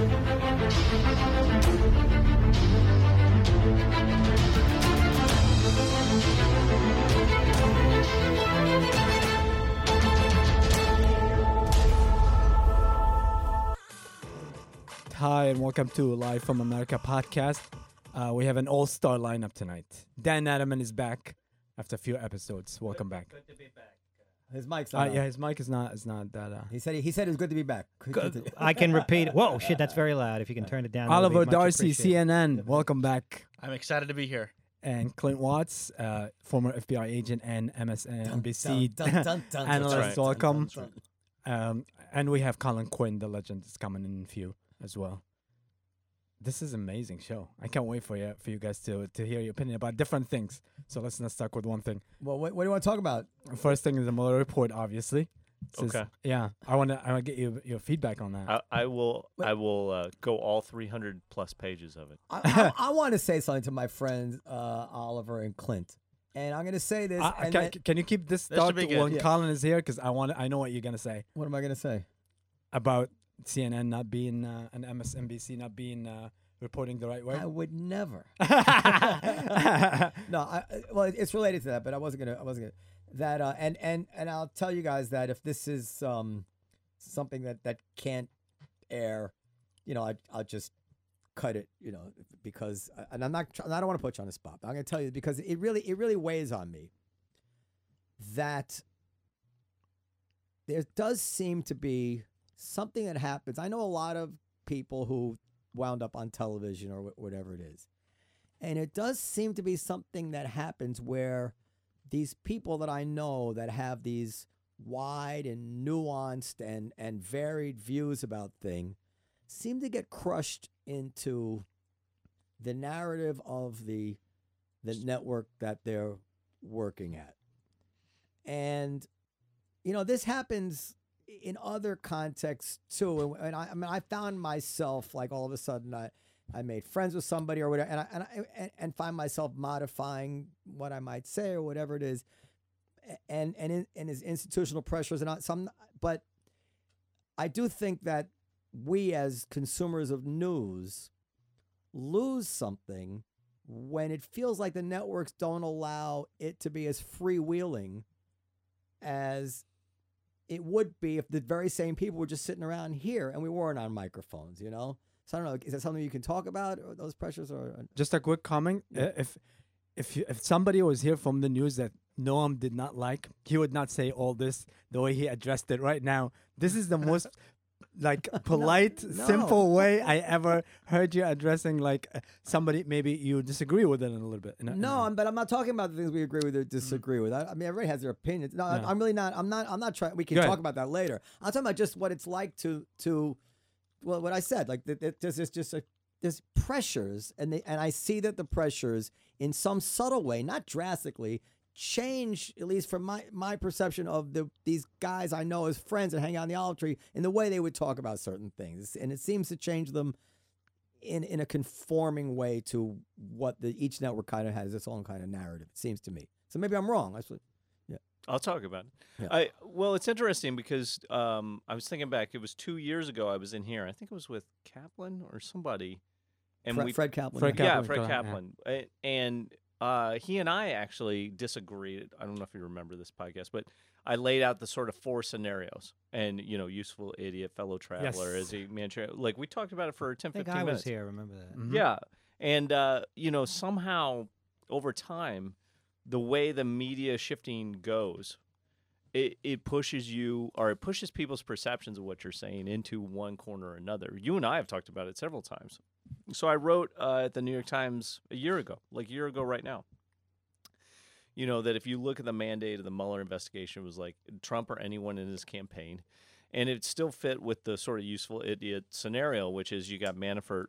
Hi, and welcome to Live from America podcast. Uh, we have an all star lineup tonight. Dan Naturman is back after a few episodes. Welcome back. His mic's Uh, not. on. yeah, his mic is not is not that. Uh, He said he said it was good to be back. I can repeat. Whoa, shit, that's very loud. If you can turn it down. that would Oliver be much Darcy, appreciated. CNN. Welcome back. I'm excited to be here. And Clint Watts, uh, former FBI agent and MSNBC analyst. right. Welcome. dun, dun. Um, and we have Colin Quinn, the legend, is coming in a few as well. This is an amazing show. I can't wait for you for you guys to to hear your opinion about different things. So let's not start with one thing. Well, what, what do you want to talk about? First thing is the Mueller report, obviously. This Okay. yeah, I want to I want to get you your feedback on that. I, I will. But- I will uh, go all 300 plus pages of it. I, I, I want to say something to my friends uh, Oliver and Clint, and I'm going to say this. I- I- and can, then- can you keep this This thought to when Yeah. Colin is here? Because I want I know what you're gonna say what am I going to say? about CNN not being uh, and MSNBC not being uh, reporting the right way. I would never. no, I, well, it's related to that, but I wasn't gonna. I wasn't gonna. That uh, and and and I'll tell you guys that if this is um something that that can't air, you know, I I'll just cut it, you know, because and I'm not. I don't want to put you on the spot. But I'm gonna tell you because it really it really weighs on me that there does seem to be something that happens. I know a lot of people who wound up on television or whatever it is. And it does seem to be something that happens where these people that I know that have these wide and nuanced and, and varied views about things seem to get crushed into the narrative of the the network that they're working at. And you know, this happens in other contexts too. And, and I, I mean, I found myself like all of a sudden I, I made friends with somebody or whatever, and I, and, I, and and find myself modifying what I might say or whatever it is, and and in, and his institutional pressures and I- some, but I do think that we as consumers of news lose something when it feels like the networks don't allow it to be as freewheeling as it would be if the very same people were just sitting around here and we weren't on microphones, you know? So I don't know. Is that something you can talk about, or those pressures, or Just a quick comment. Uh, If if you, if somebody was here from the news that Noam did not like, he would not say all this the way he addressed it right now. This is the most like polite, no. simple way I ever heard you addressing like uh, somebody. Maybe you disagree with it in a little bit. a- no? I'm, but I'm not talking about the things we agree with or disagree with. I, I mean, everybody has their opinions. No, I, I'm really not. I'm not. I'm not trying. We can Go ahead. talk about that later. I'm talking about just what it's like to to, well, what I said. Like th- th- there's there's just a there's pressures, and they and I see that the pressures in some subtle way, not drastically, change at least from my my perception of the these guys I know as friends that hang out in the olive tree in the way they would talk about certain things, and it seems to change them in in a conforming way to what the each network kind of has its own kind of narrative. It seems to me. So maybe I'm wrong. That's what, I'll talk about it. Yeah. I well, it's interesting because um, I was thinking back. It was two years ago. I was in here. I think it was with Kaplan or somebody, and Fred, we Fred Kaplan. Fred yeah. yeah, Kaplan, Fred go ahead, yeah. Kaplan, and uh, he and I actually disagreed. I don't know if you remember this podcast, but I laid out the sort of four scenarios, and you know, useful idiot, fellow traveler, Yes. as a man, like we talked about it for 10, I think 15 I minutes. was here. Remember that? Mhm. Yeah. And, uh, you know, somehow over time, the way the media shifting goes, it, it pushes you or it pushes people's perceptions of what you're saying into one corner or another. You and I have talked about it several times. So I wrote uh, at the New York Times a year ago, like a year ago right now. You know, that if you look at the mandate of the Mueller investigation, was like Trump or anyone in his campaign. And it still fit with the sort of useful idiot scenario, which is you got Manafort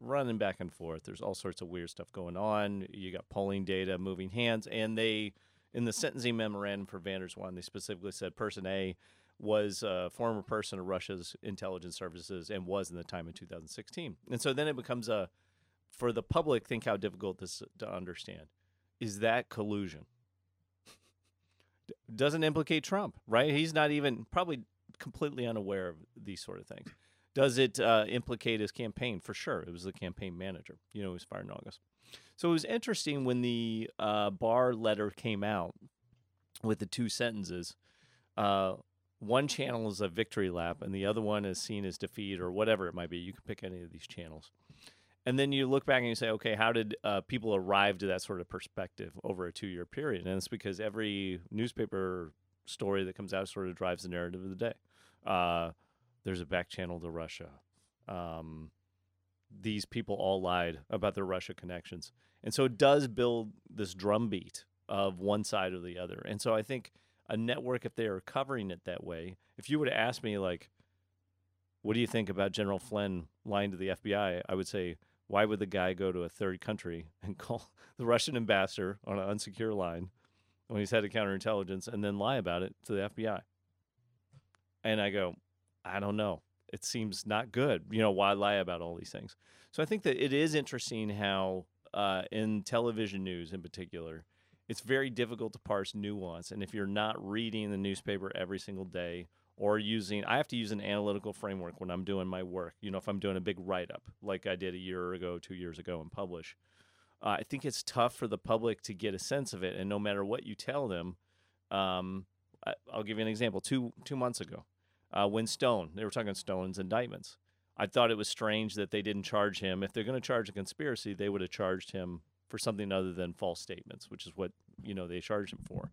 running back and forth. There's all sorts of weird stuff going on. You got polling data moving hands, and they in the sentencing memorandum for van der Zwaan, they specifically said person A was a former person of Russia's intelligence services and was in the time in 2016. And so then it becomes a for the public think how difficult this is to understand. Is that collusion? Doesn't implicate Trump, right? He's not even probably completely unaware of these sort of things. Does it uh, implicate his campaign? For sure. It was the campaign manager. You know, he was fired in August. So it was interesting when the uh, Barr letter came out with the two sentences. Uh, one channel is a victory lap, and the other one is seen as defeat or whatever it might be. You can pick any of these channels. And then you look back and you say, okay, how did uh, people arrive to that sort of perspective over a two year period? And it's because every newspaper story that comes out sort of drives the narrative of the day. Uh, there's a back channel to Russia. Um, these people all lied about their Russia connections. And so it does build this drumbeat of one side or the other. And so I think a network, if they are covering it that way, if you would asked me, like, what do you think about General Flynn lying to the FBI? I would say, why would the guy go to a third country and call the Russian ambassador on an unsecure line when he's head of counterintelligence and then lie about it to the FBI? And I go, I don't know. It seems not good. You know, why lie about all these things? So I think that it is interesting how, uh, in television news in particular, it's very difficult to parse nuance. And if you're not reading the newspaper every single day or using, I have to use an analytical framework when I'm doing my work. You know, if I'm doing a big write up like I did a year ago, two years ago, and publish, uh, I think it's tough for the public to get a sense of it. And no matter what you tell them, um, I, I'll give you an example. Two two months ago, uh, when Stone, they were talking Stone's indictments. I thought it was strange that they didn't charge him. If they're going to charge a conspiracy, they would have charged him for something other than false statements, which is what you know they charged him for.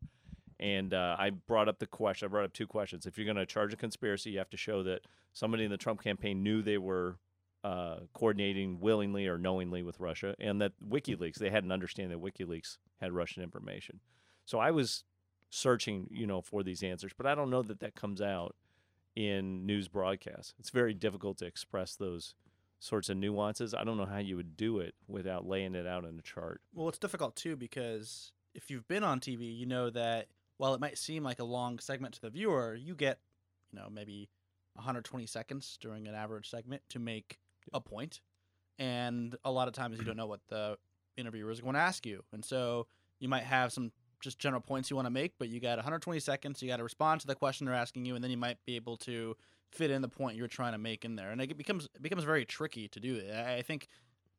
And uh, I brought up the question. I brought up two questions. If you're going to charge a conspiracy, you have to show that somebody in the Trump campaign knew they were uh, coordinating willingly or knowingly with Russia, and that WikiLeaks they had an understanding that WikiLeaks had Russian information. So I was searching, you know, for these answers, but I don't know that that comes out in news broadcasts. It's very difficult to express those sorts of nuances. I don't know how you would do it without laying it out in a chart. Well, it's difficult too because if you've been on TV, you know that while it might seem like a long segment to the viewer, you get, you know, maybe 120 seconds during an average segment to make a point. And a lot of times you don't know what the interviewer is going to ask you. And so you might have some just general points you want to make, but you got 120 seconds. You got to respond to the question they're asking you, and then you might be able to fit in the point you're trying to make in there. And it becomes it becomes very tricky to do it. I think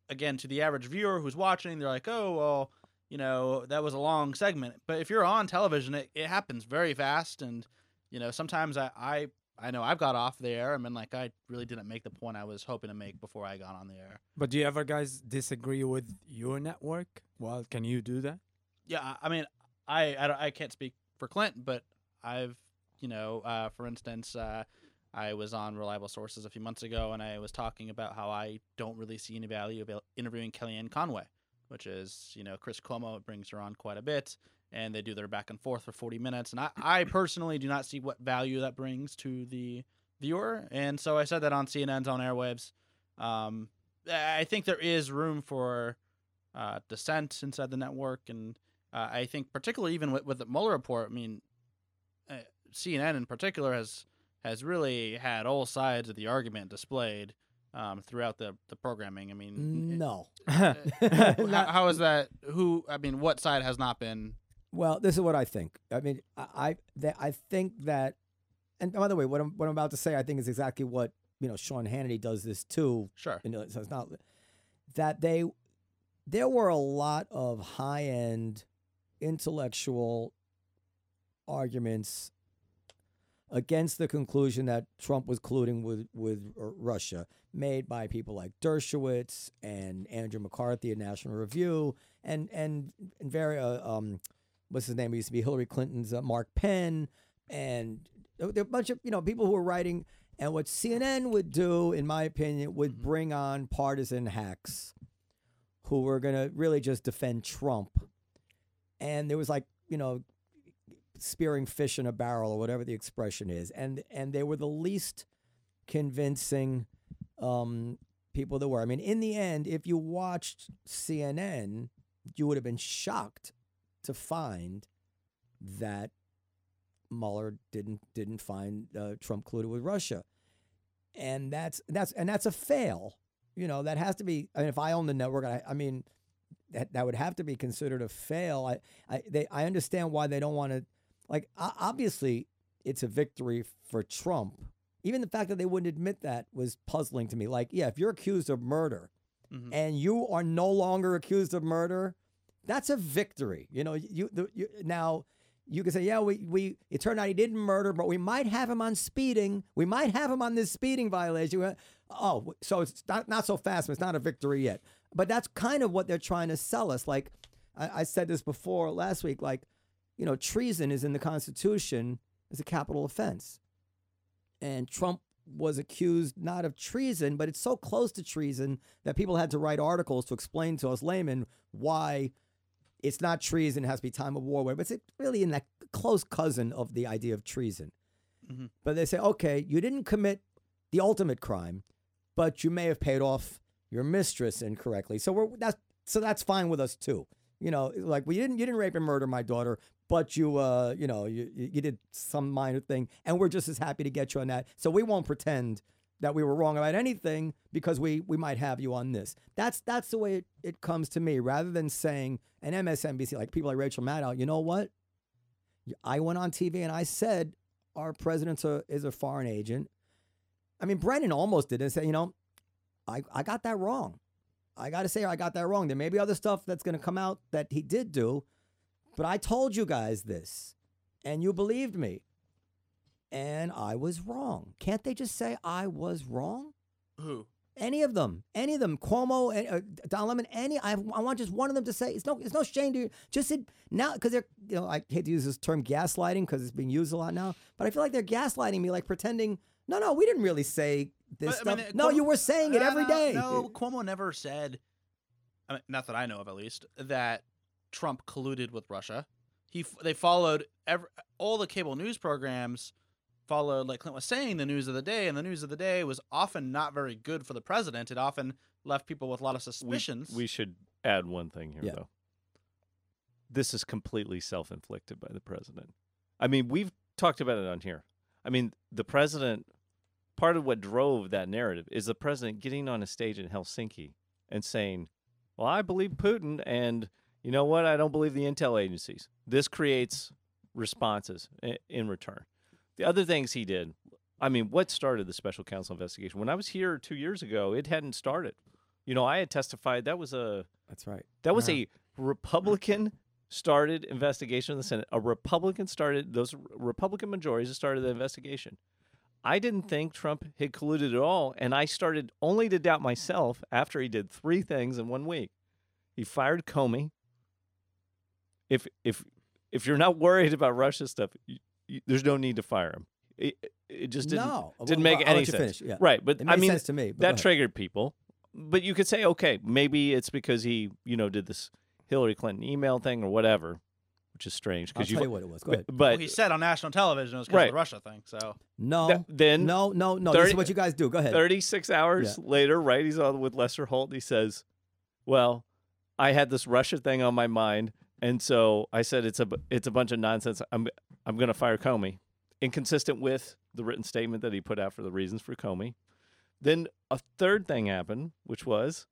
again to the average viewer who's watching, they're like, oh well, you know that was a long segment. But if you're on television, it, it happens very fast, and you know sometimes I, I I know I've got off the air. I mean, like I really didn't make the point I was hoping to make before I got on the air. But do you ever guys disagree with your network? Well, can you do that? Yeah, I mean, I I, I can't speak for Clint, but I've you know, uh, for instance, uh, I was on Reliable Sources a few months ago, and I was talking about how I don't really see any value about interviewing Kellyanne Conway, which is you know Chris Cuomo brings her on quite a bit, and they do their back and forth for forty minutes, and I I personally do not see what value that brings to the viewer, and so I said that on CNN's on airwaves. Um, I think there is room for uh, dissent inside the network, and uh, I think particularly even with, with the Mueller report, I mean, uh, CNN in particular has has really had all sides of the argument displayed um, throughout the, the programming. I mean, No. uh, Not- how is that? Who? I mean, what side has not been? Well, this is what I think. I mean, I I, that, I think that, and by the way, what I'm what I'm about to say, I think is exactly what you know. Sean Hannity does this too. Sure. You know, so it's not that they. There were a lot of high end, intellectual arguments against the conclusion that Trump was colluding with with Russia, made by people like Dershowitz and Andrew McCarthy at National Review, and and and very uh, um, what's his name? It used to be Hillary Clinton's uh, Mark Penn, and there were a bunch of you know people who were writing. And what CNN would do, in my opinion, would bring on partisan hacks who were going to really just defend Trump. And there was like, you know, spearing fish in a barrel or whatever the expression is. And and they were the least convincing um, people there were. I mean, in the end, if you watched CNN, you would have been shocked to find that Mueller didn't didn't find uh, Trump colluded with Russia, and that's that's and that's a fail. You know that has to be. I mean, if I own the network, I, I mean, that that would have to be considered a fail. I I they I understand why they don't want to. Like obviously, it's a victory for Trump even the fact that they wouldn't admit that was puzzling to me. Like, yeah, if you're accused of murder Mhm. and you are no longer accused of murder, that's a victory. You know, you, the, you now you can say, yeah, we, we it turned out he didn't murder, but we might have him on speeding. We might have him on this speeding violation. Oh, so it's not, not so fast, but it's not a victory yet. But that's kind of what they're trying to sell us. Like I, I said this before last week, like, you know, treason is in the Constitution as a capital offense. And Trump was accused not of treason, but it's so close to treason that people had to write articles to explain to us laymen why it's not treason, it has to be time of war, but it's really in that close cousin of the idea of treason. Mhm. But they say, okay, you didn't commit the ultimate crime, but you may have paid off your mistress incorrectly. So we're that's so that's fine with us too. You know, like we didn't you didn't rape and murder my daughter, but you uh you know you you did some minor thing, and we're just as happy to get you on that. So we won't pretend that we were wrong about anything because we we might have you on this. That's that's the way it, it comes to me. Rather than saying an MSNBC like people like Rachel Maddow, you know what? I went on TV and I said our president is a foreign agent. I mean, Brennan almost did and said, you know, I, I got that wrong. I got to say, I got that wrong. There may be other stuff that's going to come out that he did do, but I told you guys this and you believed me. And I was wrong. Can't they just say I was wrong? Who? Any of them, any of them, Cuomo, eh, uh, Don Lemon, any. I, I want just one of them to say it's no, it's no shame to just it, now because they're, you know, I hate to use this term gaslighting because it's being used a lot now, but I feel like they're gaslighting me, like pretending. No, no, we didn't really say this But, I mean, uh, no, Cuomo- you were saying it every day. no, day. No, Cuomo never said, I mean, not that I know of at least, that Trump colluded with Russia. He they followed every, all the cable news programs followed like Clint was saying the news of the day, and the news of the day was often not very good for the president. It often left people with a lot of We- suspicions. We, should add one thing here, Yeah. though. This is completely self inflicted by the president. I mean, we've talked about it on here. I mean, the president, part of what drove that narrative is the president getting on a stage in Helsinki and saying, Well, I believe Putin, and you know what? I don't believe the intel agencies. This creates responses in return. The other things he did, I mean, what started the special counsel investigation? When I was here two years ago, it hadn't started. You know, I had testified that was a That's right. that was Yeah. a Republican started investigation in the Senate. A Republican started those Republican majorities started the investigation. I didn't think Trump had colluded at all, and I started only to doubt myself after he did three things in one week. He fired Comey. If if if you're not worried about Russia stuff, you, you, there's no need to fire him. It, it just didn't no, didn't Well, make I'll any sense. Yeah. Right, but I mean to me. but that triggered people. But you could say, okay, maybe it's because he, you know, did this Hillary Clinton email thing or whatever, which is strange I'll because tell you what it was. Go ahead. But, well, he said on national television it was because Right. of the Russia thing. So No, th- then no, no, no. this 30 is what you guys do. Go ahead. 36 hours later, right? He's on with Lester Holt. And he says, "Well, I had this Russia thing on my mind, and so I said it's a bu- it's a bunch of nonsense. I'm I'm going to fire Comey, inconsistent with the written statement that he put out for the reasons for Comey. Then a third thing happened, which was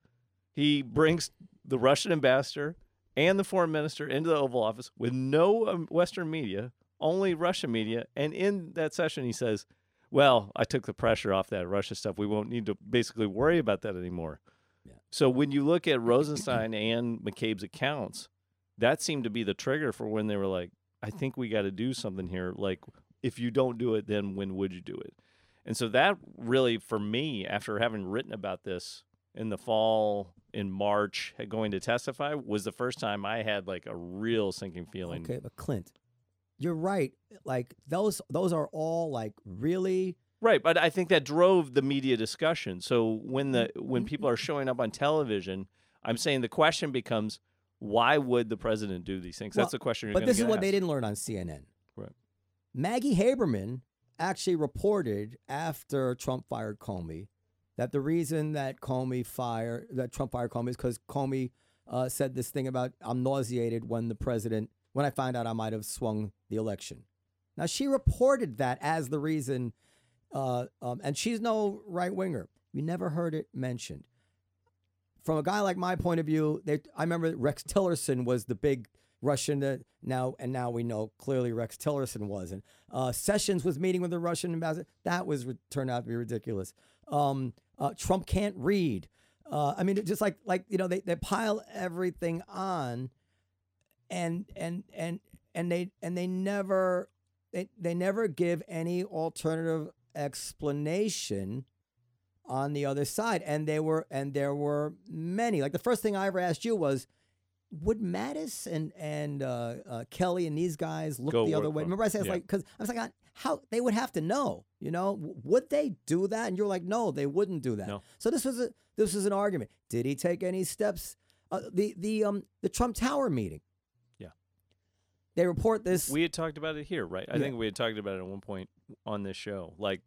he brings the Russian ambassador and the foreign minister into the Oval Office with no um, Western media, only Russian media, and in that session he says." well, I took the pressure off that Russia stuff. We won't need to basically worry about that anymore. Yeah. So when you look at Rosenstein and McCabe's accounts, that seemed to be the trigger for when they were like, I think we got to do something here. Like, if you don't do it, then when would you do it? And so that really, for me, after having written about this in the fall, in March, going to testify, was the first time I had like a real sinking feeling. Okay, but Clint, you're right. Like those, those are all like really. Right, but I think that drove the media discussion. So when the when Mm-hmm. people are showing up on television, I'm saying the question becomes, why would the president do these things? That's the question. You're But this is get what they didn't learn on CNN. Right. Maggie Haberman actually reported after Trump fired Comey that the reason that Comey fired that Trump fired Comey is because Comey uh, said this thing about I'm nauseated when the president when I find out I might have swung the election. Now she reported that as the reason, uh, um, and she's no right winger. We never heard it mentioned. From a guy like my point of view, they, I remember Rex Tillerson was the big Russian uh, now, and now we know clearly Rex Tillerson wasn't. Uh, Sessions was meeting with the Russian ambassador. That was turned out to be ridiculous. Um, uh, Trump can't read. Uh, I mean, just like like you know they, they pile everything on, and and and and they and they never they they never give any alternative explanation on the other side. And there were and there were many. Like the first thing I ever asked you was, would Mattis and and uh, uh, Kelly and these guys look Go the other way? Remember I said yeah. like because I was like, I- how they would have to know, you know, would they do that? And you're like, no, they wouldn't do that. No. So this was a this was an argument. Did he take any steps? Uh, the the um the Trump Tower meeting. Yeah. They report this. We had talked about it here, right? I Yeah. think we had talked about it at one point on this show. Like,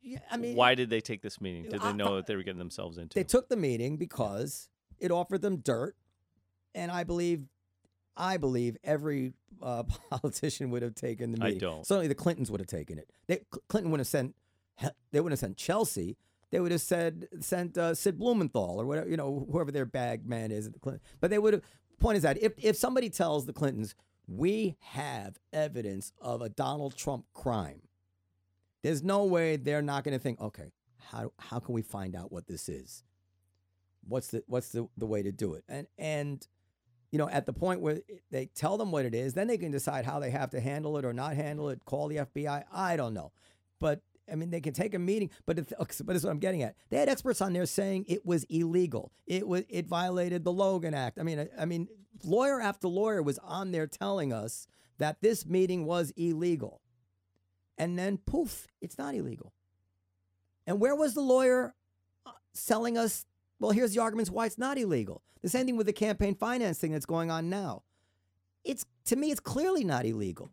yeah, I mean, why did they take this meeting? Did they know that they were getting themselves into? They took the meeting because it offered them dirt, and I believe, I believe every uh, politician would have taken the I meeting. don't. Certainly, the Clintons would have taken it. They, Clinton would have sent. They would have sent Chelsea. They would have said sent uh, Sid Blumenthal or whatever you know whoever their bag man is at the Clinton. But they would have. Point is that if if somebody tells the Clintons we have evidence of a Donald Trump crime, there's no way they're not going to think, okay, how how can we find out what this is? What's the what's the, the way to do it? And and you know, at the point where they tell them what it is, then they can decide how they have to handle it or not handle it. Call the FBI. I don't know, but I mean, they can take a meeting. But if, but is what I'm getting at. They had experts on there saying it was illegal. It was it violated the Logan Act. I mean, I, I mean, lawyer after lawyer was on there telling us that this meeting was illegal, and then poof, it's not illegal. And where was the lawyer uh, selling us? Well, here's the arguments why it's not illegal. The same thing with the campaign finance thing that's going on now. It's to me, it's clearly not illegal.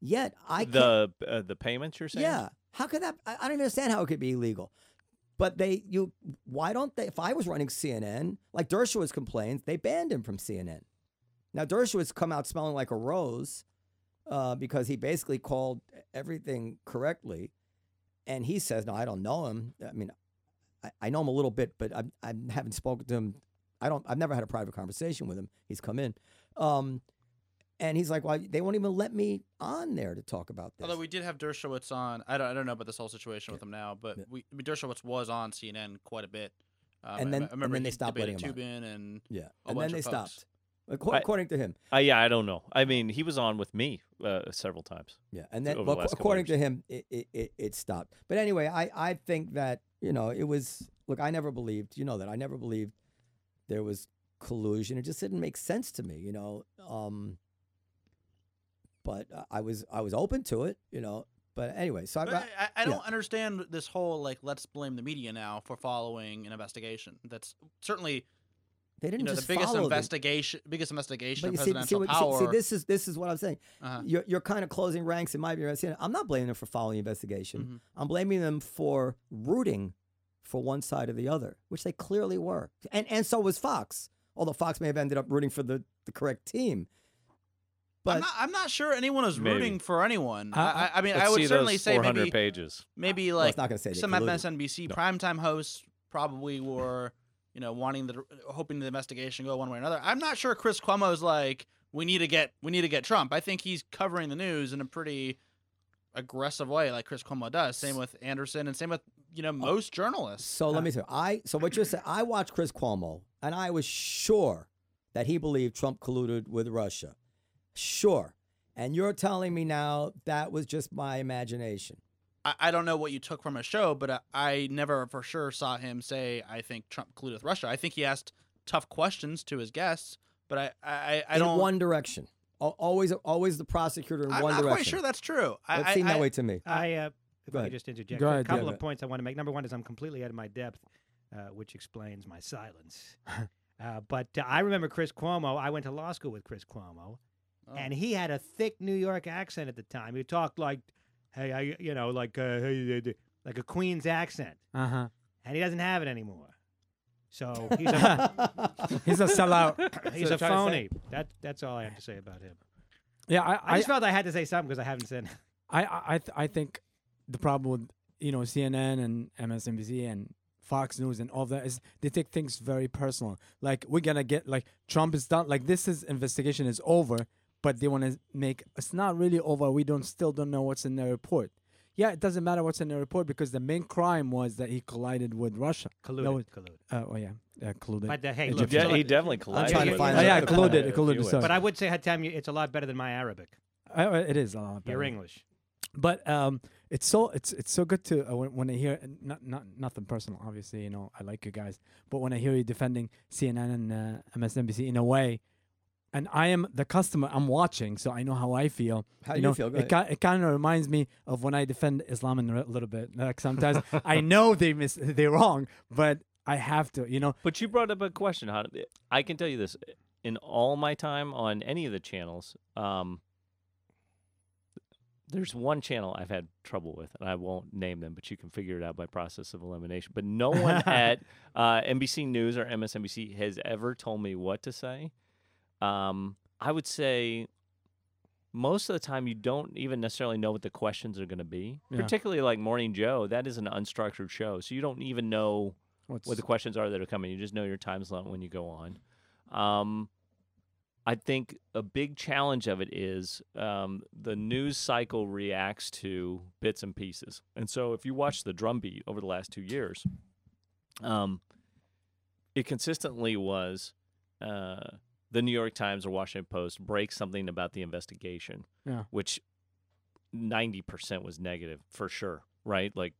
Yet I the uh, the payments you're saying? yeah. How could that? I, I don't understand how it could be illegal. But they, you, why don't they? If I was running CNN, like Dershowitz complains, they banned him from CNN. Now Dershowitz come out smelling like a rose uh, because he basically called everything correctly, and he says, "No, I don't know him. I mean, I, I know him a little bit, but I, I haven't spoken to him. I don't. I've never had a private conversation with him. He's come in." Um, and he's like, "Well, they won't even let me on there to talk about this." Although we did have Dershowitz on, I don't, I don't know about this whole situation with him now, but Yeah. we I mean, Dershowitz was on CNN quite a bit. Um, And then- I, and remember then they stopped letting him Toobin and Yeah, and then they folks. stopped. Acco- I- according to him, Uh, yeah, I don't know. I mean, he was on with me uh, several times. yeah, and then well, the acco- last couple according to him, it, it, it, it stopped. But anyway, I, I think that you know it was. Look, I never believed. You know that I never believed there was collusion. It just didn't make sense to me. You know, um, but I was I was open to it. You know, but anyway, so I, But I, I, I don't understand this whole like let's blame the media now for following an investigation. That's certainly they didn't you know the just biggest follow the- investigation, biggest investigation But of see, see, presidential what- power. see, see, this is this is what I'm saying. uh-huh. You're, you're kind of closing ranks in my view. I'm not blaming them for following the investigation. Mhm. I'm blaming them for rooting for one side or the other, which they clearly were. And and so was Fox, although Fox may have ended up rooting for the, the correct team. But I'm not. I'm not sure anyone is Maybe. rooting for anyone. I- I, I, I mean, Let's I would see certainly those say 400 maybe pages. maybe like it's not going to say some. MSNBC No. primetime hosts probably were, you know, wanting the hoping the investigation go one way or another. I'm not sure Chris Cuomo's like we need to get we need to get Trump. I think he's covering the news in a pretty aggressive way, like Chris Cuomo does. Same with Anderson, and same with you know most journalists. So let me say, I so what you're saying. I watched Chris Cuomo, and I was sure that he believed Trump colluded with Russia. Sure. And you're telling me now that was just my imagination. I, I don't know what you took from a show, but I, I never for sure saw him say I think Trump colluded with Russia. I think he asked tough questions to his guests, but I I, I don't. one direction. Always, always the prosecutor in I'm one not direction. quite sure that's true. I, It I, seemed that I- way to me. I, uh, if Go I ahead. could just interject, Go a couple yeah. of points I want to make. Number one is I'm completely out of my depth, uh, which explains my silence. uh, but uh, I remember Chris Cuomo. I went to law school with Chris Cuomo, Oh. and he had a thick New York accent at the time. He talked like, "Hey, I, you know, like, uh, uh, like a Queen's accent," Uh huh. and he doesn't have it anymore. So he's a, He's a sellout. he's So a try to say- phony. That that's all I have to say about him. Yeah, I I, I, just felt I had to say something because I haven't said. I, I, I, th- I think the problem with you know CNN and MSNBC and Fox News and all that is they take things very personal. Like we're gonna get like Trump is done. Like this is investigation is over, but they want to make it's not really over. We don't still don't know what's in the report. Yeah, it doesn't matter what's in the report because the main crime was that he collided with Russia. Colluded. No, colluded. Uh, oh yeah, uh, colluded. But uh, hey, look, Yeah, he definitely collided. trying to find Oh, it. yeah, the- colluded, Yeah, colluded, if you sorry. but I would say, Hatem, it's a lot better than my Arabic. Uh, it is a lot better. Your English. but um, it's so it's it's so good to uh, when, when I hear and not not nothing personal. Obviously, you know I like you guys, but when I hear you defending CNN and uh, MSNBC in a way, and I am the customer, I'm watching, so I know how I feel. How you you know, feel? Go it ki- it kind of reminds me of when I defend Islam in a little bit. Like sometimes I know they miss they're wrong, but I have to. You know, But you brought up a question. How I can tell you this: in all my time on any of the channels, um, there's one channel I've had trouble with, and I won't name them, but you can figure it out by process of elimination. But no one at uh, NBC News or MSNBC has ever told me what to say. Um, I would say most of the time you don't even necessarily know what the questions are going to be. Yeah. Particularly like Morning Joe, that is an unstructured show, so you don't even know what's what the questions are that are coming. You just know your time slot when you go on. Um, I think a big challenge of it is um, the news cycle reacts to bits and pieces. And so if you watch the drumbeat over the last two years, um, it consistently was uh, the New York Times or Washington Post breaks something about the investigation, Yeah. which 90% was negative for sure, right? Like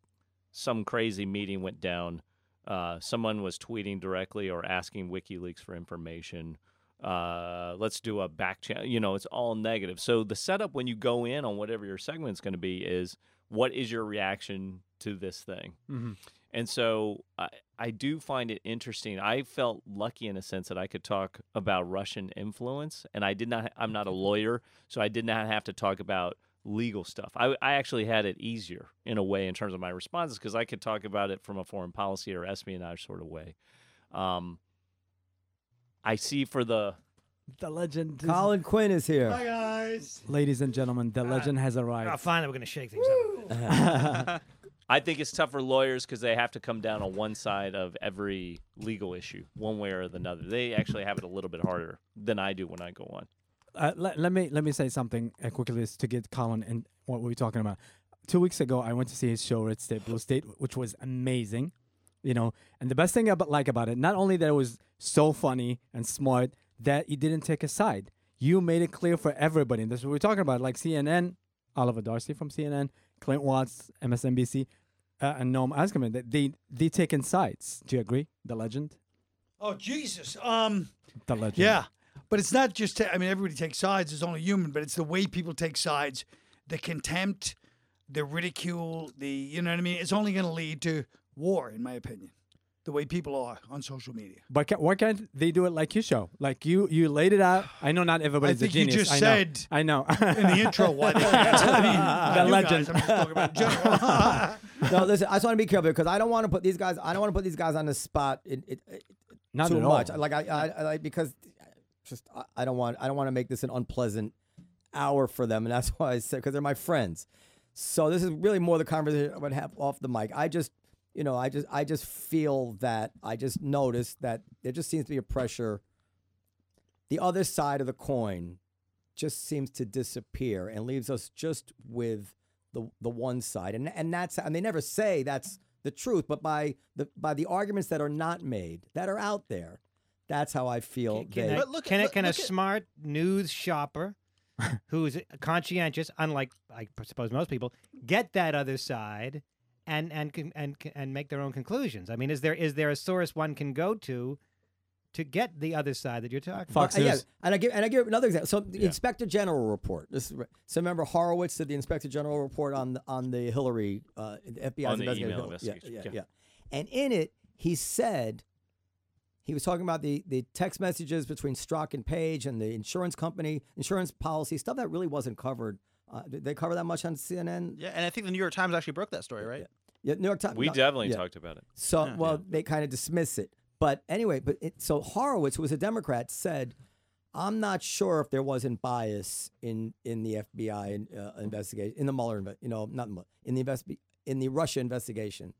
some crazy meeting went down. Uh, someone was tweeting directly or asking WikiLeaks for information. Uh, let's do a back channel. You know, it's all negative. So the setup when you go in on whatever your segment's going to be is what is your reaction to this thing? Mhm. And so I, I do find it interesting. I felt lucky in a sense that I could talk about Russian influence, and I did not. I'm not a lawyer, so I did not have to talk about legal stuff. I, I actually had it easier in a way in terms of my responses because I could talk about it from a foreign policy or espionage sort of way. Um, I see for the the legend. is- Colin Quinn is here. Hi guys. Ladies and gentlemen, the legend has Oh, arrived. finally, we're going to shake things up. I think it's tough for lawyers because they have to come down on one side of every legal issue, one way or the other. They actually have it a little bit harder than I do when I go on. uh, let, let me let me say something uh, quickly to get Colin and what we were talking about. Two weeks ago, I went to see his show, Red State Blue State, which was amazing. You know, and the best thing I like about it, not only that it was so funny and smart, that you didn't take a side. You made it clear for everybody, and that's what we're talking about. Like CNN, Oliver Darcy from CNN, Clint Watts, MSNBC, uh, and Noam Askerman. That they they taken sides. Do you agree? The legend, Oh Jesus. Um. the legend. Yeah, but it's not just. ta- I mean, everybody takes sides. It's only human, but it's the way people take sides, the contempt, the ridicule, the you know what I mean. It's only going to lead to war, in my opinion. The way people are on social media. But ca- why can't they do it like you show? Like you, you laid it out. I know not everybody's I think a you genius. just I said know. I know. In the intro, what? I mean, The you legend. Guys, I'm just talking about in no, listen. I just want to be careful because I don't want to put these guys. I don't want to put these guys on the spot. It, it, it, not too at much. all. Like I, I, I like because just I, I don't want I don't want to make this an unpleasant hour for them, and that's why I said because they're my friends. So this is really more the conversation I would have off the mic. I just, you know, I just I just feel that I just noticed that there just seems to be a pressure. The other side of the coin just seems to disappear and leaves us just with the the one side, and and that's and they never say that's the truth, but by the by the arguments that are not made that are out there, that's how I feel. Can, they, a, But look- can, a, look- can a look at- smart news shopper who's conscientious, unlike I suppose most people, get that other side and and and and make their own conclusions? I mean, is there is there a source one can go to to get the other side that you're talking Fox Uh, yeah, and I give and I give another example. So the Inspector General report. This is, so remember Horowitz did the Inspector General report on the, on the Hillary uh, the FBI's On the email investigation, Yeah, yeah, yeah. yeah. And in it, he said he was talking about the the text messages between Strzok and Page and the insurance company, insurance policy stuff that really wasn't covered. Uh, did they cover that much on CNN? Yeah, and I think the New York Times actually broke that story, right? Yeah, New York Times. We no, definitely yeah. talked about it. So, Yeah. well, they kind of dismiss it. But anyway, but it, so Horowitz, who was a Democrat, said, "I'm not sure if there wasn't bias in in the FBI in, uh, investigation in the Mueller, you know, not in the invest in the Russia investigation."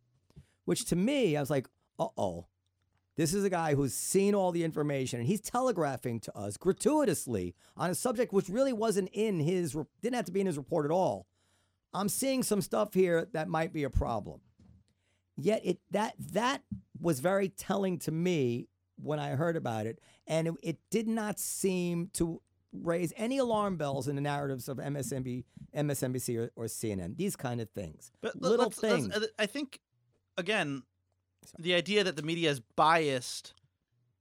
which to me, I was like, uh oh. This is a guy who's seen all the information and he's telegraphing to us gratuitously on a subject which really wasn't in his, didn't have to be in his report at all. I'm seeing some stuff here that might be a problem. Yet it that that was very telling to me when I heard about it, and it, it did not seem to raise any alarm bells in the narratives of MSNBC, MSNBC or, or CNN. These kind of things, But little let's- let's- things. uh, I think, again, the idea that the media is biased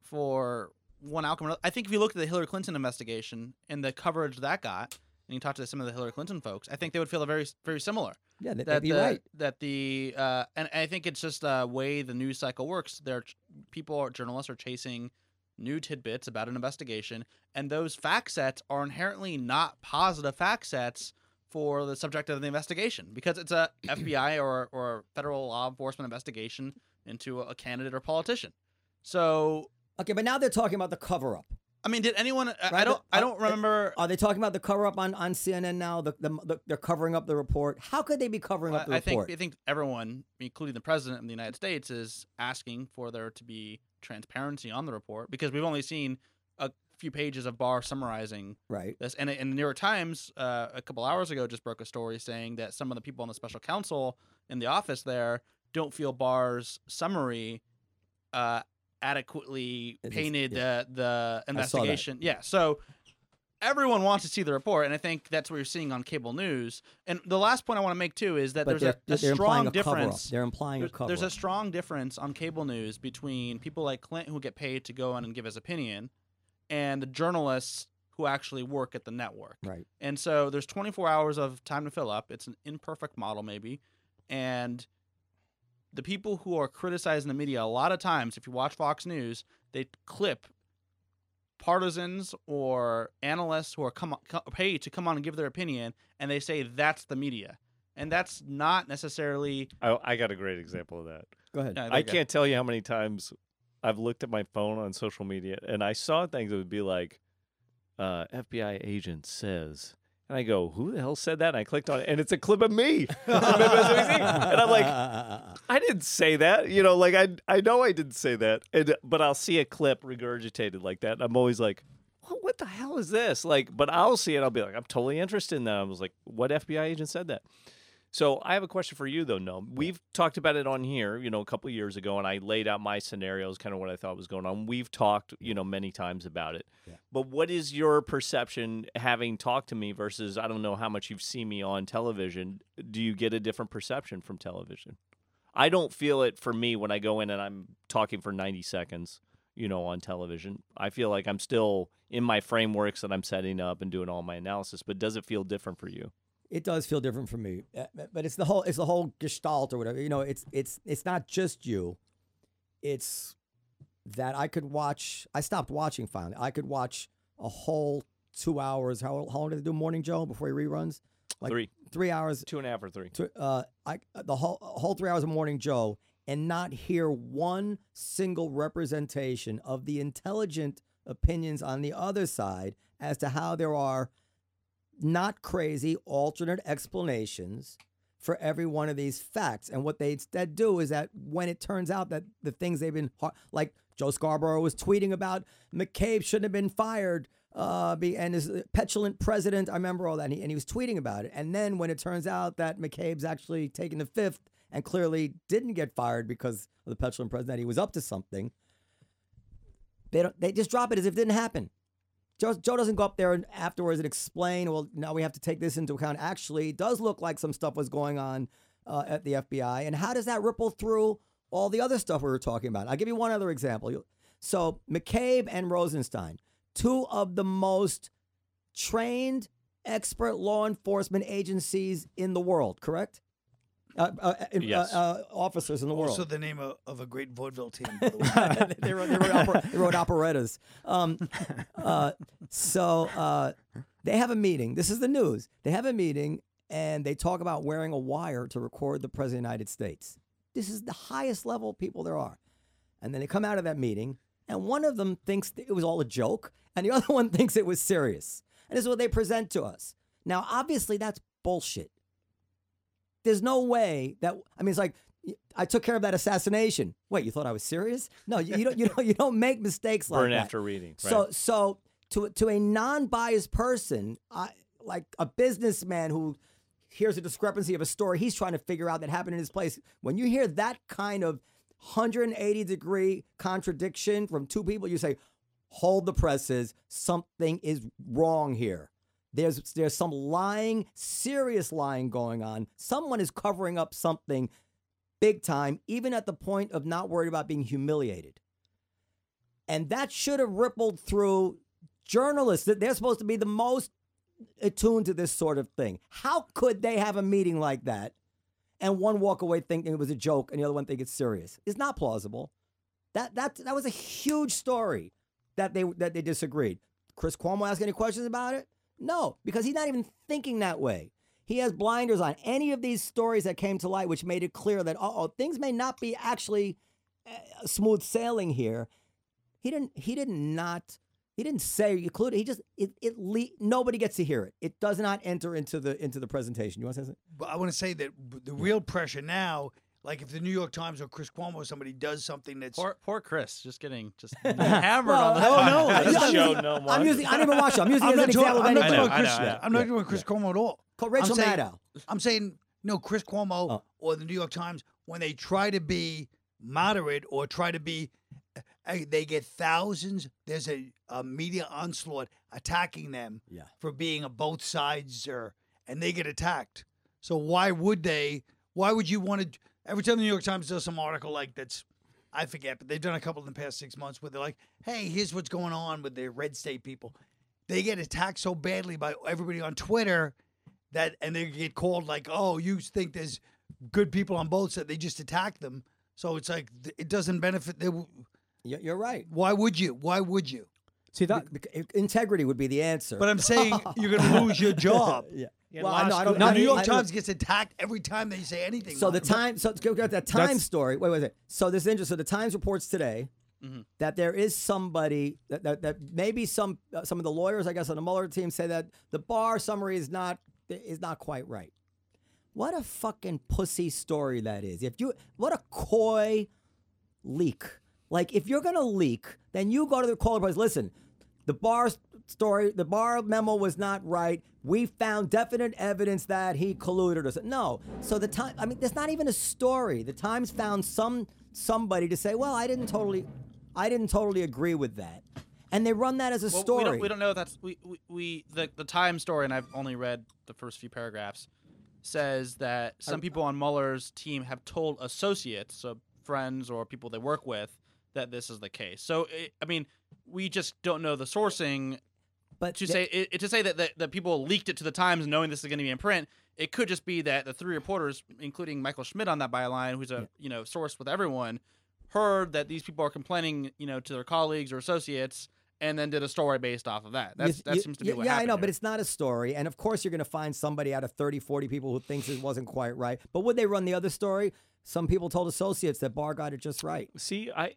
for one outcome. Or I think if you look at the Hillary Clinton investigation and the coverage that got, and you talk to some of the Hillary Clinton folks, I think they would feel very very similar. yeah, they, That would be the, right. that the uh, and I think it's just a way the news cycle works. There, people, are, journalists are chasing new tidbits about an investigation, and those fact sets are inherently not positive fact sets for the subject of the investigation because it's a FBI or or federal law enforcement investigation into a candidate or politician. So, Okay, but now they're talking about the cover up. I mean, did anyone? I- I don't. I don't remember. Are they talking about the cover up on, on CNN now? The, the, the they're covering up the report. How could they be covering up the I think? I think everyone, including the president of the United States, is asking for there to be transparency on the report because we've only seen a few pages of Barr summarizing right. this. And, and the New York Times uh, a couple hours ago just broke a story saying that some of the people on the special counsel in the office there don't feel Barr's summary uh, adequately It is- painted yeah. the the I saw that. investigation. Yeah, so everyone wants to see the report, and I think that's what you're seeing on cable news. And the last point I want to make too is that But there's a, a strong a difference. They're implying There's, a cover there's a strong difference on cable news between people like Clint who get paid to go in and give his opinion, and the journalists who actually work at the network. Right. And so there's 24 hours of time to fill up. It's an imperfect model, maybe. And the people who are criticizing the media, a lot of times, if you watch Fox News, they clip partisans or analysts who are come, paid to come on and give their opinion, and they say that's the media. And that's not necessarily. I, I got a great example of that. Go ahead. uh, I like can't tell you how many times I've looked at my phone on social media and I saw things that would be like, uh, FBI agent says. And I go, who the hell said that? And I clicked on it, and it's a clip of me. and I'm like, I didn't say that. You know, like I I know I didn't say that. And but I'll see a clip regurgitated like that. And I'm always like, well, what the hell is this? Like, but I'll see it. I'll be like, I'm totally interested in that. I was like, what FBI agent said that? So I have a question for you though, No. We've talked about it on here, you know, a couple years ago, and I laid out my scenarios, kind of what I thought was going on. We've talked, you know, many times about it. Yeah. But what is your perception having talked to me versus I don't know how much you've seen me on television? Do you get a different perception from television? I don't feel it for me when I go in and I'm talking for 90 seconds, you know, on television. I feel like I'm still in my frameworks that I'm setting up and doing all my analysis, but does it feel different for you? It does feel different for me, Uh, but it's the whole it's the whole gestalt or whatever. You know, it's it's it's not just you. It's that I could watch. I stopped watching finally. I could watch a whole two hours. How how long did they do Morning Joe before he reruns? Like Three. three hours. Two and a half or three. To, uh, I the whole whole three hours of Morning Joe and not hear one single representation of the intelligent opinions on the other side as to how there are not crazy alternate explanations for every one of these facts. And what they instead do is that when it turns out that the things they've been like Joe Scarborough was tweeting about McCabe shouldn't have been fired. Uh, and his petulant president, I remember all that, and he, and he was tweeting about it. And then when it turns out that McCabe's actually taken the fifth and clearly didn't get fired because of the petulant president, he was up to something. They don't. They just drop it as if it didn't happen. Joe, Joe doesn't go up there and afterwards and explain. Well, now we have to take this into account. Actually, it does look like some stuff was going on uh, at the FBI, and how does that ripple through all the other stuff we were talking about? I'll give you one other example. So McCabe and Rosenstein, two of the most trained, expert law enforcement agencies in the world, correct? Uh, uh, uh, Yes. uh, uh, officers in the world. Also, the name of, of a great vaudeville team. By the way. they, wrote, they, wrote opera, they wrote operettas. Um, uh, so uh, they have a meeting. This is the news. They have a meeting and they talk about wearing a wire to record the president of the United States. This is the highest level people there are. And then they come out of that meeting, and one of them thinks that it was all a joke, and the other one thinks it was serious. And this is what they present to us. Now, obviously, that's bullshit. There's no way that I mean, it's like I took care of that assassination. Wait, you thought I was serious? No, you, you don't. You don't. You don't make mistakes like Burn that. after reading. Right? So, so to to a non-biased person, I, like a businessman who hears a discrepancy of a story he's trying to figure out that happened in his place. When you hear that kind of 180 degree contradiction from two people, you say, "Hold the presses. Something is wrong here." There's there's some lying, serious lying going on. Someone is covering up something big time, even at the point of not worried about being humiliated. And that should have rippled through journalists. that They're supposed to be the most attuned to this sort of thing. How could they have a meeting like that and one walk away thinking it was a joke and the other one think it's serious? It's not plausible. That that that was a huge story that they that they disagreed. Chris Cuomo ask any questions about it? No, because he's not even thinking that way. He has blinders on any of these stories that came to light, which made it clear that oh, things may not be actually uh, smooth sailing here. He didn't. He did not. He didn't say include. He just it. It le- nobody gets to hear it. It does not enter into the into the presentation. You want to say something? But I want to say that the real pressure now, like if the New York Times or Chris Cuomo or somebody does something that's Poor, poor Chris, just getting just hammered on the Well, phone. no, That I'm show using- no I'm using. I didn't even watch it. I'm using I'm it as not, talking, example. of I'm not any- talking about I Chris. know, yeah. I'm not Yeah, talking about Chris Cuomo at all. Called Rachel I'm saying, Maddow. I'm saying no, Chris Cuomo Oh. or the New York Times when they try to be moderate or try to be, uh, they get thousands. There's a, a media onslaught attacking them Yeah. for being a both sides or and they get attacked. So why would they? Why would you want to? Every time the New York Times does some article like that's, I forget, but they've done a couple in the past six months where they're like, "Hey, here's what's going on with the red state people." They get attacked so badly by everybody on Twitter that, and they get called like, "Oh, you think there's good people on both sides?" They just attack them. So it's like it doesn't benefit. They, Yeah, You're right. why would you? Why would you? See that Integrity would be the answer. But I'm saying you're going to lose your job. yeah. Yeah, well, law I. Don't. Now, New York I- Times gets attacked every time they say anything. So the time, so let's go to that time That's- story. Wait, wait, wait. So this is interesting. So the Times reports today Mhm. that there is somebody that, that, that maybe some uh, some of the lawyers, I guess, on the Mueller team say that the Barr summary is not is not quite right. What a fucking pussy story that is. If you what a coy leak. Like if you're gonna leak, then you go to the caller. Listen, the Barr s- story, the Barr memo was not right. We found definite evidence that he colluded or something. No. So the time, I mean, there's not even a story. The Times found some somebody to say, well, I didn't totally, I didn't totally agree with that, and they run that as a Well, story. We don't, we don't know that's we, we, we the the time story, and I've only read the first few paragraphs. Says that some people on Mueller's team have told associates, so friends or people they work with, that this is the case. So it, I mean, we just don't know the sourcing but to they- say it, to say that, that that people leaked it to the Times knowing this is going to be in print. It could just be that the three reporters, including Michael Schmidt on that byline, who's a you know source with everyone, heard that these people are complaining, you know, to their colleagues or associates, and then did a story based off of that. That's You- that seems to be yeah, what yeah, I know, here. but it's not a story. And of course, you're going to find somebody out of 30, 40 people who thinks it wasn't quite right. But would they run the other story? Some people told associates that Barr got it just right. See, I.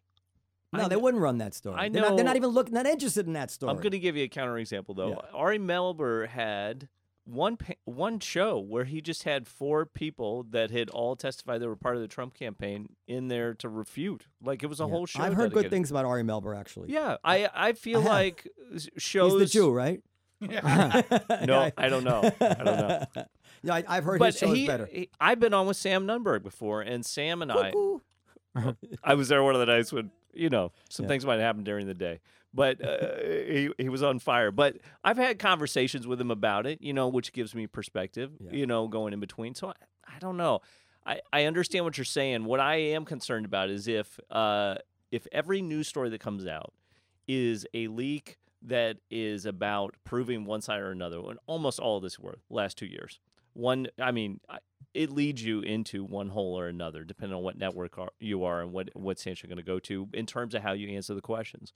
No, I they wouldn't run that story. I They're, not, they're not even looking, not interested in that story. I'm going to give you a counterexample though. Yeah. Ari Melber had one one show where he just had four people that had all testified they were part of the Trump campaign in there to refute. Like it was a Yeah. whole show. I've heard good things about Ari Melber, actually. Yeah, I I feel I like s- shows. He's the Jew, right? No, I don't know. I don't know. yeah, I, I've heard But his show he, better. he- I've been on with Sam Nunberg before, and Sam and I. I was there one of the nights when you know some Yeah. things might happen during the day, but uh, he he was on fire. But I've had conversations with him about it, you know, which gives me perspective, Yeah. you know, going in between. So I, I don't know. I, I understand what you're saying. What I am concerned about is if uh, if every news story that comes out is a leak that is about proving one side or another, and almost all of this were last two years. One, I mean, I- it leads you into one hole or another, depending on what network are, you are and what what stance you're going to go to in terms of how you answer the questions.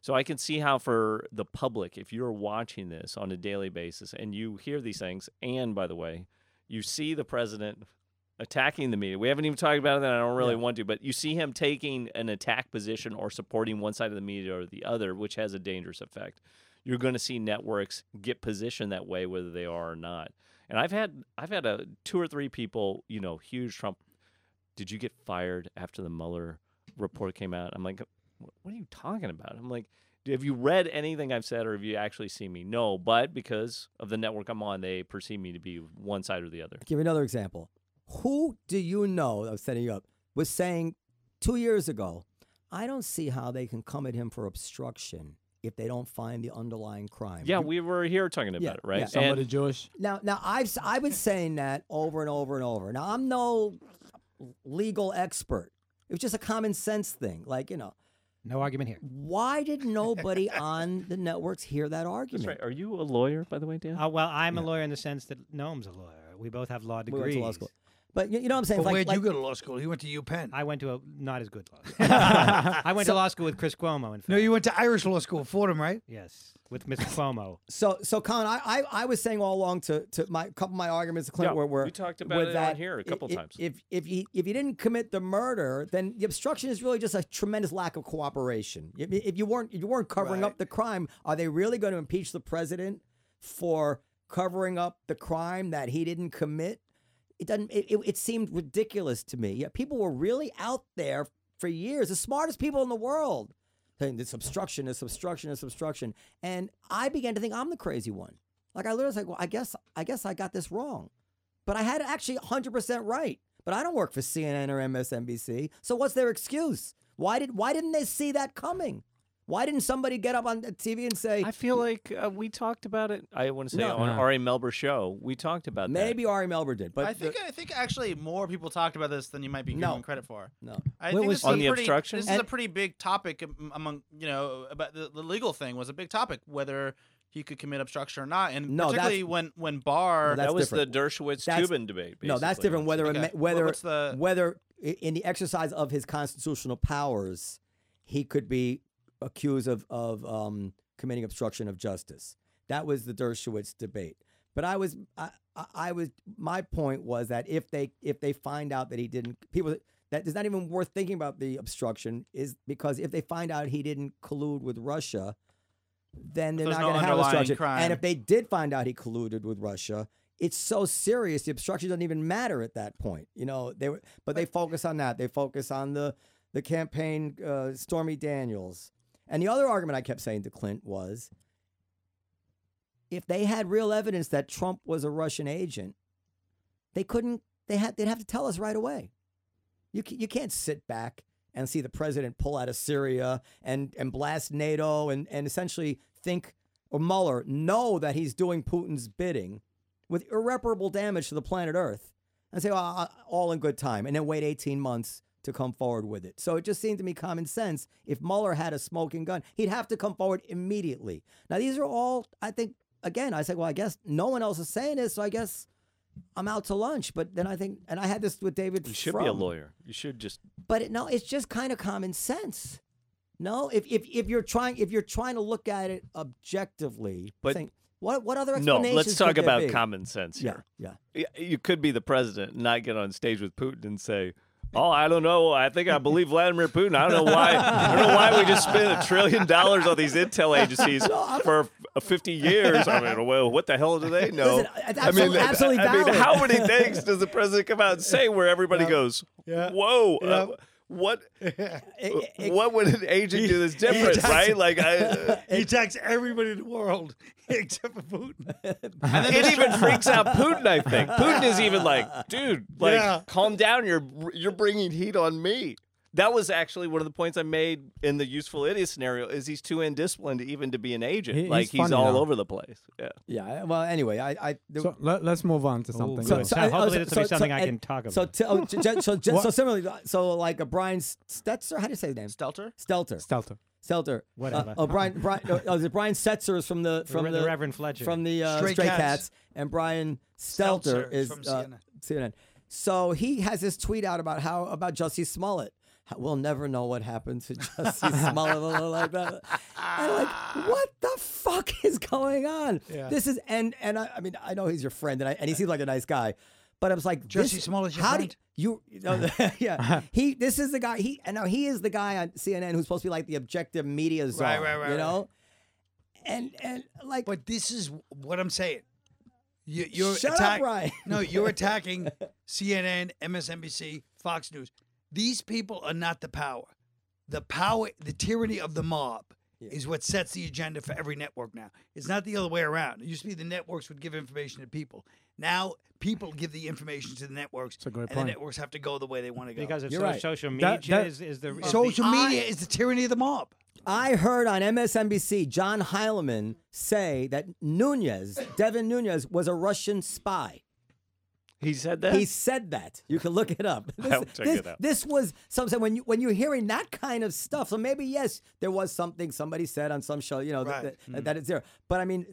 So I can see how for the public, if you're watching this on a daily basis and you hear these things, and by the way, you see the president attacking the media. We haven't even talked about it, and I don't really Yeah. want to, but you see him taking an attack position or supporting one side of the media or the other, which has a dangerous effect. You're going to see networks get positioned that way, whether they are or not. And I've had I've had a two or three people, you know, huge Trump. Did you get fired after the Mueller report came out? I'm like, what are you talking about? I'm like, have you read anything I've said, or have you actually seen me? No, but because of the network I'm on, they perceive me to be one side or the other. Give you another example. Who do you know? I was setting you up. Was saying two years ago, I don't see how they can come at him for obstruction if they don't find the underlying crime. Yeah, You- we were here talking about Yeah, it, right? yeah. Somebody And- Jewish. Now, now I've s- I've been saying that over and over and over. Now I'm no legal expert. It was just a common sense thing. Like you know, No argument here. why did nobody on the networks hear that argument? That's right. Are you a lawyer, by the way, Dan? Uh, well, I'm a lawyer in the sense that Noam's a lawyer. We both have law We degrees. went to law school. But you, you know what I'm saying? But Like- where'd like- you go to law school? He went to UPenn. I went to a not as good law school. I went to law school with Chris Cuomo. In fact, no, you went to Irish law school, Fordham, right? yes, with Mr. Cuomo. So, so Colin, I, I, I was saying all along to, to my couple of my arguments, Clint, Yeah, were, were we talked about were it on that here a couple i- times. If if you if you didn't commit the murder, then the obstruction is really just a tremendous lack of cooperation. If, if you weren't if you weren't covering Right. up the crime, are they really going to impeach the president for covering up the crime that he didn't commit? It doesn't. It, it, it seemed ridiculous to me. Yeah, people were really out there for years, the smartest people in the world, saying this obstruction, this obstruction, this obstruction, and I began to think I'm the crazy one. Like I literally was like, well, I guess I guess I got this wrong, but I had actually 100 percent right. But I don't work for CNN or MSNBC, so what's their excuse? Why did why didn't they see that coming? Why didn't somebody get up on the TV and say I feel like uh, we talked about it. I want to say No. on No. Ari Melber show, we talked about that. maybe Ari Melber did? But I the- think I think actually more people talked about this than you might be No. giving credit for. no. I What think was- this is On a the pretty, obstruction? This is And- a pretty big topic am- among you know about the, the legal thing was a big topic whether he could commit obstruction or not, and No, that's- particularly when when Barr. No, that. that's was different. the Dershowitz That's- Toobin debate. No, that's basically. different. Whether it Okay. ma- What- whether what's the- whether i- in the exercise of his constitutional powers, he could be accused of of um, committing obstruction of justice. That was the Dershowitz debate. But I was I, I- was my point was that if they if they find out that he didn't people that is not even worth thinking about the obstruction is because if they find out he didn't collude with Russia, then they're there's not no going to have obstruction. crime. And if they did find out he colluded with Russia, it's so serious. The obstruction doesn't even matter at that point. You know, they were, but they focus on that. They focus on the the campaign, uh, Stormy Daniels, and the other argument I kept saying to Clint was, if they had real evidence that Trump was a Russian agent, they couldn't. They had. They'd have to tell us right away. You you can't sit back and see the president pull out of Syria and and blast NATO and and essentially think or Mueller know that he's doing Putin's bidding with irreparable damage to the planet Earth and say, well, all in good time, and then wait 18 months to come forward with it. So it just seemed to me common sense. If Mueller had a smoking gun, he'd have to come forward immediately. Now, these are all, I think, again, I said, well, I guess no one else is saying this, so I guess I'm out to lunch. But then I think, and I had this with David. You should be a lawyer. You should just. But it, no, it's just kind of common sense. No, if if if you're trying if you're trying to look at it objectively, But- saying, what what other explanations? No, let's talk about be? common sense here. yeah. Y- You could be the president and not get on stage with Putin and say, "Oh, I don't know. I think I believe Vladimir Putin. I don't know why. I don't know why we just spent a trillion dollars on these intel agencies for 50 years. I mean, well, what the hell do they know? Listen, I mean, absolutely- I mean, how many things does the president come out and say where everybody goes, Yeah. "Whoa, uh, what?" It- it- what would an agent do that's different, Exactly. right? Like, I, uh, he attacks everybody in the world except for Putin. and then it even freaks out Putin. I think Putin is even like, dude, like, Yeah. calm down. You're you're bringing heat on me. That was actually one of the points I made in the useful idiot scenario. Is he's too indisciplined even to be an agent? He- like he's he's all now. over the place. Yeah. yeah. Well, anyway, I I the- So let, us move on to something. good. good. So hopefully this will be something I can talk So about. t- oh, j- j- so j- so similarly, so like a Brian Stetzer, how do you say his name? Stelter. Stelter. Stelter. Stelter. Whatever. Uh, oh, Brian. Brian. Oh, oh, is it Brian Setzer is from the from Re- the, the Reverend Fletcher. from the uh, Stray Stray, Cats. Cats. and Brian Stelter Stelter is from uh, CNN. CNN. So he has this tweet out about how about Jussie Smollett. We'll never know what happened to Jussie Smollett like that. And I'm like, what the fuck is going on? Yeah. This is and and I, I mean I know he's your friend and I, and he seems like a nice guy, but I was like, Smollett's your how friend? do you? you know, yeah, he. This is the guy. He and now he is the guy on CNN who's supposed to be like the objective media czar. right, right, You right. know, and and like But this is what I'm saying. You, you're Shut attack- up, Ryan. No, you're attacking CNN, MSNBC, Fox News. These people are not the power. The power, the tyranny of the mob Yeah. is what sets the agenda for every network now. It's not the other way around. It used to be the networks would give information to people. Now people give the information to the networks, It's a great and the networks have to go the way they want to go. Because of You're so- right. social media That- that- is, is the is social the, media is the tyranny of the mob. I heard on MSNBC John Heilemann say that Nunes, Devin Nunes, was a Russian spy. He said that. He said that. You can look it up. This, I'll check this, it out. this was something when you when you're hearing that kind of stuff. So maybe yes, there was something somebody said on some show, you know, Right. that, that, that it's there. But I mean,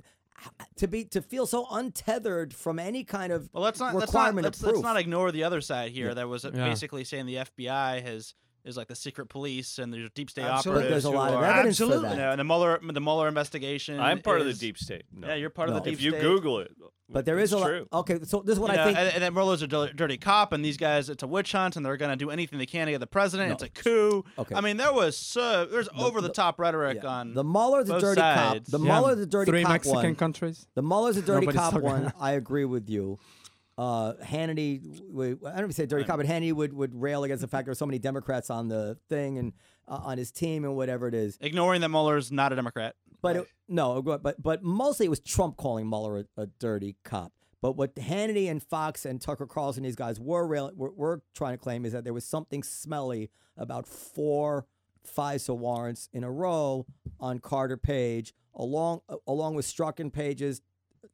to be to feel so untethered from any kind of Well, let's not let's not requirement let's, of let's not ignore the other side here. Yeah. That was uh, Yeah. basically saying the FBI has is like the secret police and there's deep state Absolutely. but there's a lot of are- evidence Absolutely. for You that. know, and the Mueller the Mueller investigation. I'm part of the deep state. No. Yeah, you're part of the deep state. if you. Google it, But there is it's a lot. true. Okay, so this is what You I know, think. and, and then Mueller's a dirty cop, and these guys, it's a witch hunt, and they're going to do anything they can to get the president. No. It's a coup. Okay. I mean, there was uh, there's over the top rhetoric Yeah. on the Mueller's a both dirty cop. sides. The Yeah, Mueller's a dirty Three cop Mexican one. countries. The Mueller's a dirty Nobody's cop one. I agree with you. Uh, Hannity, would- I don't even say dirty cop, but Hannity would, would rail against the fact there were so many Democrats on the thing and uh, on his team and whatever it is. ignoring that Mueller's not a Democrat. But it, no, but but mostly it was Trump calling Mueller a, a dirty cop. But what Hannity and Fox and Tucker Carlson, these guys were, rail, were were trying to claim is that there was something smelly about four FISA warrants in a row on Carter Page, along along with Strzok and Page's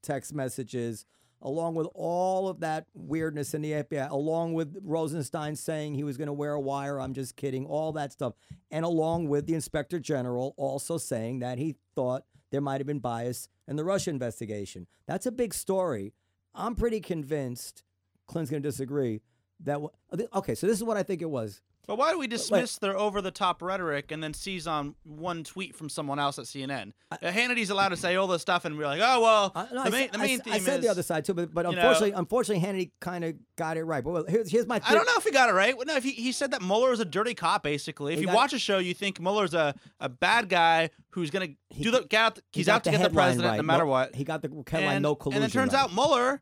text messages, along with all of that weirdness in the FBI, along with Rosenstein saying he was going to wear a wire. I'm just kidding. All that stuff, and along with the Inspector General also saying that he thought there might have been bias in the Russia investigation. That's a big story. I'm pretty convinced. Clint's going to disagree. That okay, so this is what I think it was. But why do we dismiss their over the top rhetoric and then seize on one tweet from someone else at CNN? Uh, Hannity's allowed to say all this stuff and we're like, oh well, I, no, the I main, said, the main theme I said is. the other side too, but, but you know- unfortunately, unfortunately, Hannity kind of got it right. But well, here's here's my. I don't know if he got it right. No, if he, he said that Mueller is a dirty cop, basically. If He you watch a show, you think Mueller's a, a bad guy who's gonna He- do the get out, He he's out to get the president right. no matter what. He got the headline and, no collusion. and it turns right. out Mueller,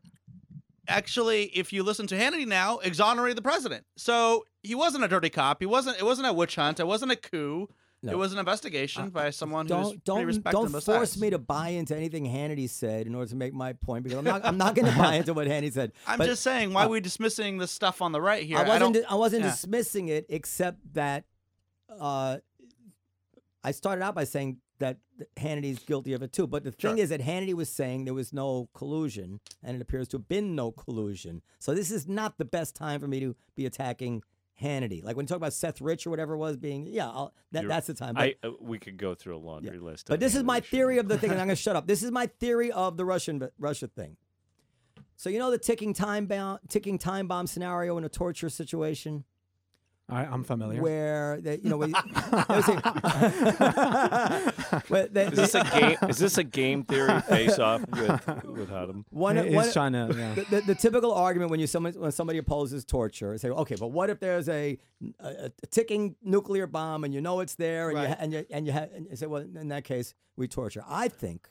actually, if you listen to Hannity now, exonerated the president. So he wasn't a dirty cop. He wasn't. It wasn't a witch hunt. It wasn't a coup. No. It was an investigation by someone who's don't respected don't force sides. me to buy into anything Hannity said in order to make my point because I'm not I'm not going to buy into what Hannity said. I'm But just saying, why uh, are we dismissing this stuff on the right here? I wasn't don't, I wasn't yeah. dismissing it except that uh, I started out by saying that Hannity's guilty of it too. But the thing Sure. is that Hannity was saying there was no collusion, and it appears to have been no collusion. So this is not the best time for me to be attacking Hannity. Like when you talk about Seth Rich or whatever it was being, yeah, I'll, that, that's the time. But, I uh, we could go through a laundry list. but this is my theory of the thing, and I'm going to shut up. This is my theory of the Russian Russia thing. So you know the ticking time bomb, ticking time bomb scenario in a torture situation I, I'm familiar. where they, you know, when, they say- where they- Is this a game? Is this a game theory face off with with Adam? one, He- he's one, trying to. Yeah. the, the, the typical argument when you someone when somebody opposes torture, say, okay, but what if there's a, a, a ticking nuclear bomb and you know it's there, and you Right. ha- and you and you, ha- and you say, well, in that case, we torture. I think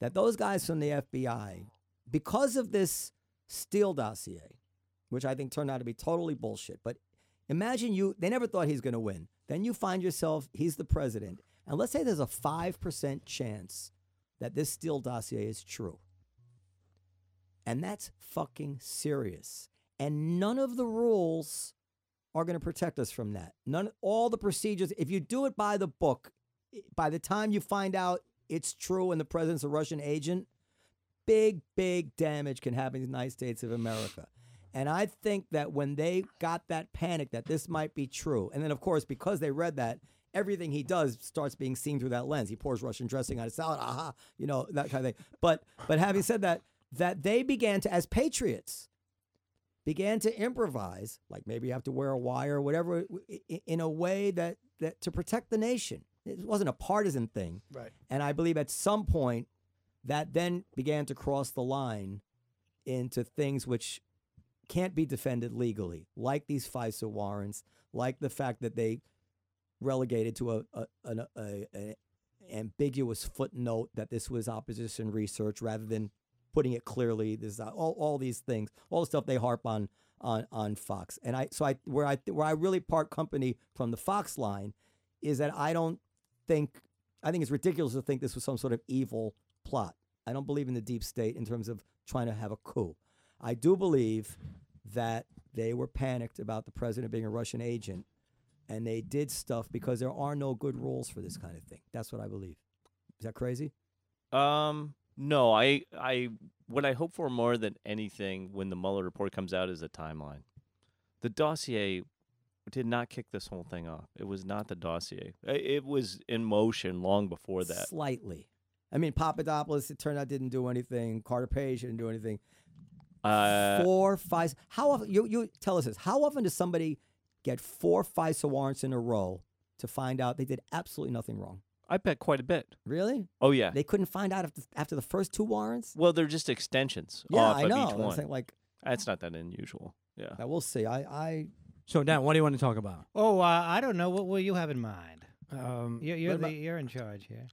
that those guys from the FBI, because of this Steele dossier, which I think turned out to be totally bullshit, but imagine you they never thought he's going to win. Then you find yourself he's the president, and let's say there's a five percent chance that this Steele dossier is true. And that's fucking serious. And none of the rules are going to protect us from that. None all the procedures if you do it by the book, by the time you find out it's true and the president's a Russian agent, big big damage can happen in the United States of America. And I think that when they got that panic that this might be true, and then of course because they read that, everything he does starts being seen through that lens. He pours Russian dressing on his salad, aha, you know that kind of thing. But but having said that, that they began to as patriots began to improvise, like maybe you have to wear a wire or whatever, in a way that that to protect the nation. It wasn't a partisan thing. Right. And I believe at some point that then began to cross the line into things which can't be defended legally, like these FISA warrants, like the fact that they relegated to a, a, an a, a ambiguous footnote that this was opposition research rather than putting it clearly. There's uh, all all these things, all the stuff they harp on on on Fox. And I so I where I where I really part company from the Fox line is that I don't think I think it's ridiculous to think this was some sort of evil plot. I don't believe in the deep state in terms of trying to have a coup. I do believe that they were panicked about the president being a Russian agent and they did stuff because there are no good rules for this kind of thing. That's what I believe. Is that crazy? Um, no, I, I, what I hope for more than anything when the Mueller report comes out is a timeline. The dossier did not kick this whole thing off. It was not the dossier. It was in motion long before that. Slightly. I mean, Papadopoulos, it turned out, didn't do anything. Carter Page didn't do anything. Uh, four, five. How often? You, you tell us this. How often does somebody get four FISA warrants in a row to find out they did absolutely nothing wrong? I bet quite a bit. Really? Oh yeah. They couldn't find out after, after the first two warrants? well, they're just extensions Yeah, off I of know. each I'm one. saying, like, That's not that unusual. Yeah. we'll see. I, I So Dan, what do you want to talk about? Oh, uh, I don't know. What will you have in mind? Um, You're, you're, the, about- you're in charge here.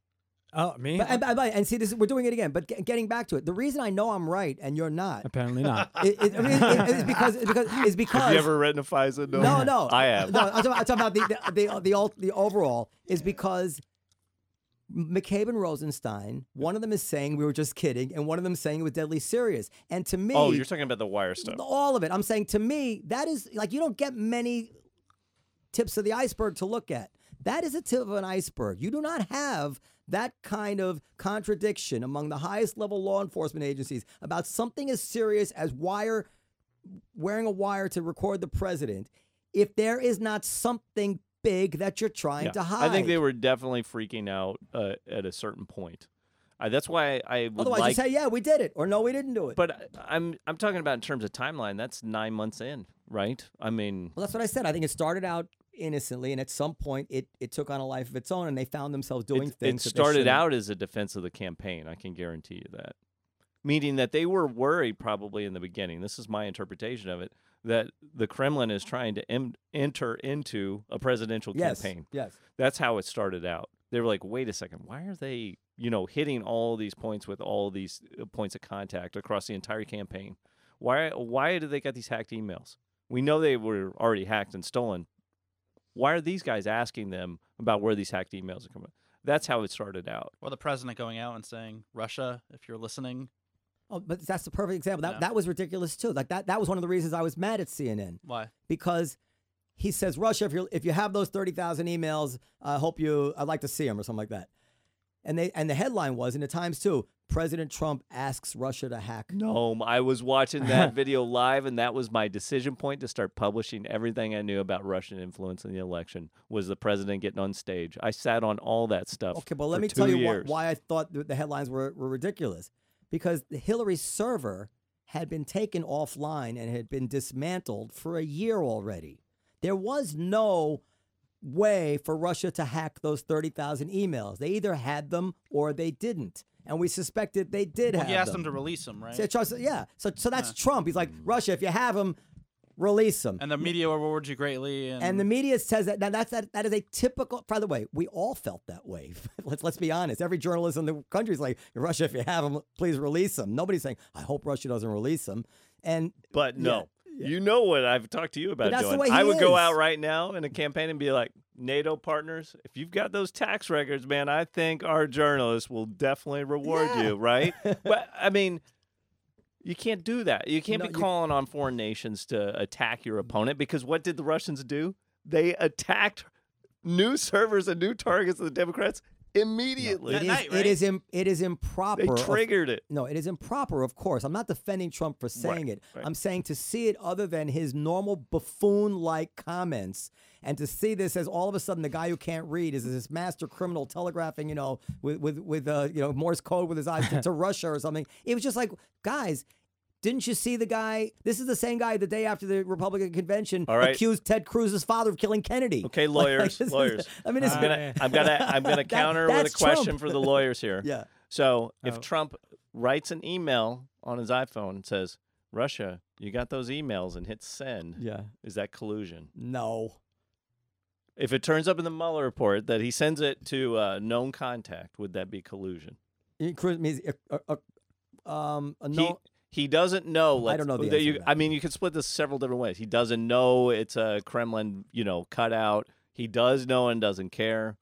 Oh, me? But, and, and- and see, this is, we're doing it again. But get, getting back to it, the reason I know I'm right and you're not, Apparently not. it, it, I mean, it- it's because it's because it's because Have you ever written a FISA? no, no, I have. No, I'm talking, I'm talking about the the the, the, ul- the overall is because McCabe and Rosenstein. One of them is saying we were just kidding, and one of them is saying it was deadly serious. And to me, Oh, you're talking about the wire stuff. all of it. I'm saying to me, that is like you don't get many tips of the iceberg to look at. That is a tip of an iceberg. You do not have that kind of contradiction among the highest level law enforcement agencies about something as serious as wire wearing a wire to record the president if there is not something big that you're trying Yeah. to hide. I think they were definitely freaking out uh, at a certain point. I, that's why I would Otherwise, like. you say, "Yeah, we did it," or "No, we didn't do it." but I- I'm I'm talking about in terms of timeline. That's nine months in, right? I mean, Well, that's what I said. I think it started out innocently, and at some point, it it took on a life of its own, and they found themselves doing it, things. it started out as a defense of the campaign. I can guarantee you that. Meaning that they were worried probably in the beginning. This is my interpretation of it. That the Kremlin is trying to em- enter into a presidential yes, campaign. Yes. That's how it started out. They were like, wait a second, why are they, you know, hitting all these points with all these uh, points of contact across the entire campaign? Why why do they get these hacked emails? We know they were already hacked and stolen. Why are these guys asking them about where these hacked emails are coming? That's how it started out. Or the president going out and saying, Russia, if you're listening, Oh, but that's the perfect example. That Yeah. that was ridiculous too. Like that that was one of the reasons I was mad at CNN why? because he says Russia, if you if you have those thirty thousand emails, I hope you I'd like to see them or something like that. And they and the headline was in the Times too. President Trump asks Russia to hack. No, I was watching that video live, and that was my decision point to start publishing everything I knew about Russian influence in the election. Was the president getting on stage? I sat on all that stuff. Okay, but let me tell you why, why I thought the the headlines were, were ridiculous. Because the Hillary server had been taken offline and had been dismantled for a year already. There was no way for Russia to hack those 30,000 emails. They either had them or they didn't. And we suspected they did Well, have he asked them. them to release them, right? So yeah. So, so that's Trump. He's like, hmm. Russia, if you have them, release them. And the media rewards you greatly. And, And the media says that now that's that, that is a typical. By the way, we all felt that way. let's let's be honest. Every journalist in the country is like, Russia, if you have them, please release them. Nobody's saying, I hope Russia doesn't release them. And But no, you know what I've talked to you about that's the doing. way he I would go is. out right now in a campaign and be like, NATO partners, if you've got those tax records, man, I think our journalists will definitely reward Yeah. you, right? but I mean, you can't do that. You can't No, be you- calling on foreign nations to attack your opponent because what did the Russians do? They attacked new servers and new targets of the Democrats immediately. That it is night, it right? is im- it is improper. they of- triggered it. no, it is improper. Of course, I'm not defending Trump for saying it. right. I'm saying to see it other than his normal buffoon-like comments, and to see this as all of a sudden the guy who can't read is this master criminal telegraphing, you know, with with with uh, you know Morse code with his eyes to, to Russia or something. It was just like, guys. Didn't you see the guy? This is the same guy the day after the Republican convention All right. accused Ted Cruz's father of killing Kennedy. Okay, Like- like, lawyers, is- lawyers. I mean, it's, ah. I'm gonna, I'm gonna, I'm gonna That- counter with a that's Trump. question for the lawyers here. yeah. So if Oh. Trump writes an email on his iPhone and says, "Russia, you got those emails," and hits send, Yeah. is that collusion? No. If it turns up in the Mueller report that he sends it to a known contact, would that be collusion? It means a, a, a, um, a He, no, he doesn't know. I don't know the answer you-. I mean, you can split this several different ways. He doesn't know it's a Kremlin, you know, cutout. He does know and doesn't care.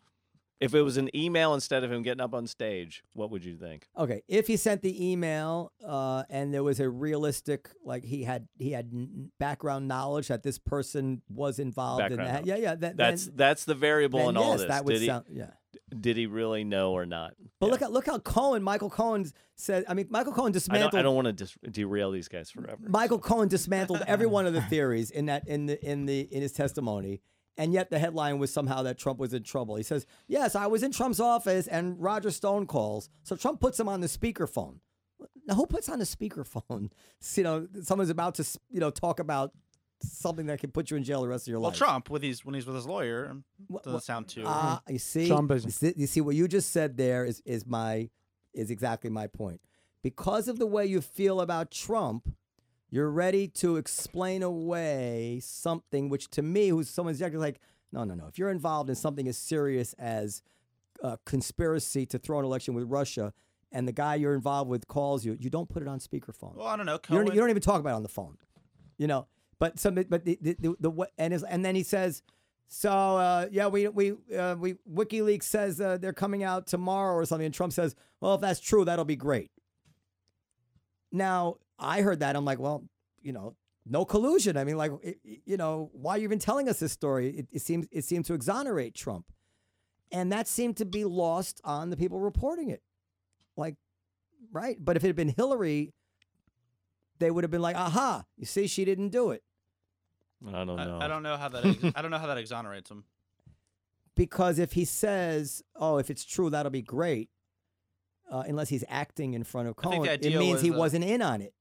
If it was an email instead of him getting up on stage, what would you think? Okay, if he sent the email uh, and there was a realistic, like he had he had background knowledge that this person was involved in Background that, yeah, yeah, that, That's then, that's the variable in all yes, this. that would did he sound yeah. Did he really know or not? But Yeah. look at look how Cohen, Michael Cohen said. I mean, Michael Cohen dismantled. don't, I don't want to dis- derail these guys forever. Michael Cohen dismantled every one of the theories in that in the in the in his testimony. And yet the headline was somehow that Trump was in trouble. He says, "Yes, I was in Trump's office and Roger Stone calls." So Trump puts him on the speakerphone. Now who puts on the speakerphone? You know, someone's about to you know talk about something that can put you in jail the rest of your Well, life. Well, Trump with his when he's with his lawyer doesn't wha- sound too. Ah, you see, Trump is- you see, you see what you just said there is is my is exactly my point. Because of the way you feel about Trump, you're ready to explain away something which, to me, who's someone's like, no, no, no. If you're involved in something as serious as uh, conspiracy to throw an election with Russia, and the guy you're involved with calls you, you don't put it on speakerphone. well, I don't know. You Cohen, don't, you don't even talk about it on the phone, you know. But some, but the the, the, the and his, and then he says, so uh, yeah, we we uh, we WikiLeaks says uh, they're coming out tomorrow or something, and Trump says, well, if that's true, that'll be great. Now I heard that, I'm like, well, you know, no collusion. I mean, like, it, you know, why are you even telling us this story? It, it seems it seemed to exonerate Trump, and that seemed to be lost on the people reporting it, like, right? But if it had been Hillary they would have been like, "Aha! You see, she didn't do it I don't know. I, I don't know how that. Ex- I don't know how that exonerates him. because if he says, "Oh, if it's true, that'll be great," uh, unless he's acting in front of I Cohen, it means was he that- wasn't in on it.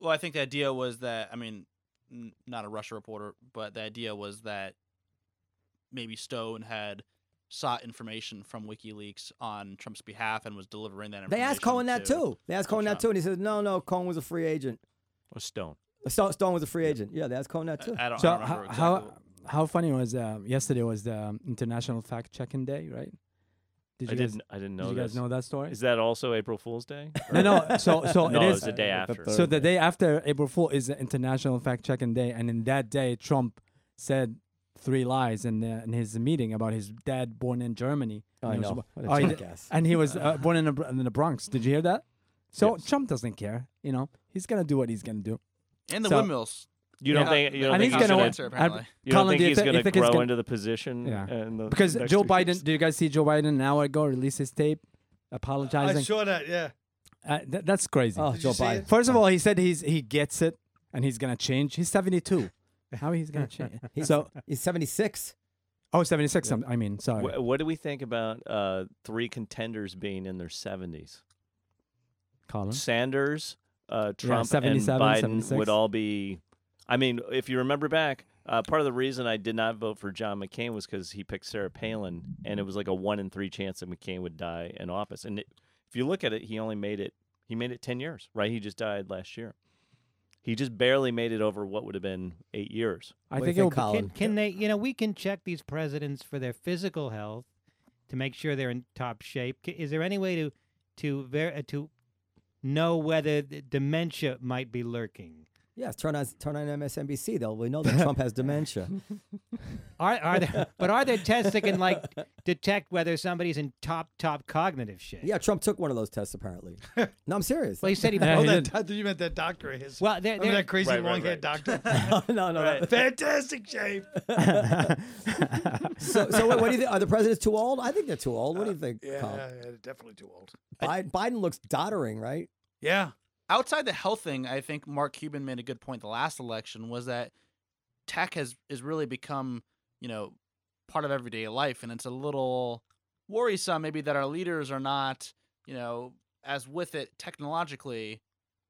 Well, I think the idea was that I mean, n- not a Russia reporter, but the idea was that maybe Stone had sought information from WikiLeaks on Trump's behalf and was delivering that information. They asked Cohen that too. They asked Cohen that too, and he said, "No, no, Cohen was a free agent. Or Stone. Stone, Stone was a free agent. Yeah, they asked Cohen that too." I, I don't, So I don't how, remember how exactly. how funny was uh, yesterday was the um, International Fact Checking Day, right? Did I you guys, didn't. I didn't did know you guys this. know that story? Is that also April Fool's Day? no, no. So so no, it it is. the day after. So the day after April Fool is the International Fact Checking Day, and in that day, Trump said three lies in the, in his meeting about his dad born in Germany. Oh, I And he was know. bo- What a oh, he jackass. and he was uh, born in the, in the Bronx. Did you hear that? So Yes. Trump doesn't care. You know, he's gonna do what he's gonna do. and the so- windmills. you don't Yeah. think you don't And think he's he's gonna gonna, answer, apparently. you don't Colin, think do you he's thi- gonna grow gonna- into the position? Yeah. in the Because next Joe Biden, years? did you guys see Joe Biden an hour ago release his tape apologizing? I apologizing? saw that. Yeah. Uh, th- that's crazy. Oh, Did Joe Biden. it? First of all, he said he's he gets it and he's gonna change. He's 72. How he's gonna change? He's- so He's seventy six. oh 76. I'm- I mean, sorry. Wh- what do we think about uh, three contenders being in their 70s? Colin. Sanders, uh, Trump, and Biden 76. would all be. I mean, if you remember back, uh, part of the reason I did not vote for John McCain was because he picked Sarah Palin, and it was like a one in three chance that McCain would die in office. And it, if you look at it, he only made it. He made it ten years, right? He just died last year. He just barely made it over what would have been eight years. I What do you think it think, will be. Colin? Can, can they, you know, we can check these presidents for their physical health to make sure they're in top shape. Ca- Is there any way to to ver- uh, to know whether the dementia might be lurking? Yes, turn on turn on MSNBC. They'll we know that Trump has dementia. Are are there, but are there tests that can like detect whether somebody's in top top cognitive shape? Yeah, Trump took one of those tests apparently. No, I'm serious. Well, he said he. Yeah, Oh, he that, did. You meant that doctor of his. Well, there, Remember there, that crazy Right, right, long haired right. doctor? no, no, no. Fantastic shape. So, so what, what do you think? Are the presidents too old? I think they're too old. What do you uh, think? Yeah, yeah, definitely too old. Biden, Biden looks doddering, right? Yeah. Outside the health thing, I think Mark Cuban made a good point the last election was that tech has is really become, you know, part of everyday life and it's a little worrisome maybe that our leaders are not, you know, as with it technologically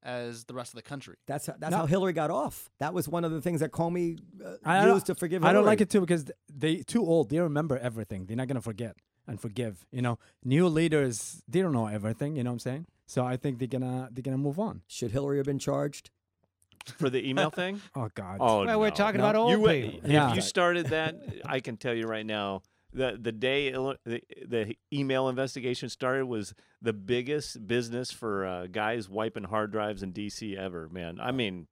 as the rest of the country. That's how, that's No. how Hillary got off. That was one of the things that Comey uh, I used to forgive. I don't like it too because th- they too old. They remember everything. They're not gonna forget and forgive. You know, new leaders they don't know everything. You know what I'm saying? So I think they're gonna they're gonna move on. Should Hillary have been charged? For the email thing? Oh God. Oh, well, we're talking No. about old you, people. If Yeah. you started that, I can tell you right now, the the day Illi- the, the email investigation started was the biggest business for uh, guys wiping hard drives in DC ever. Man, I mean,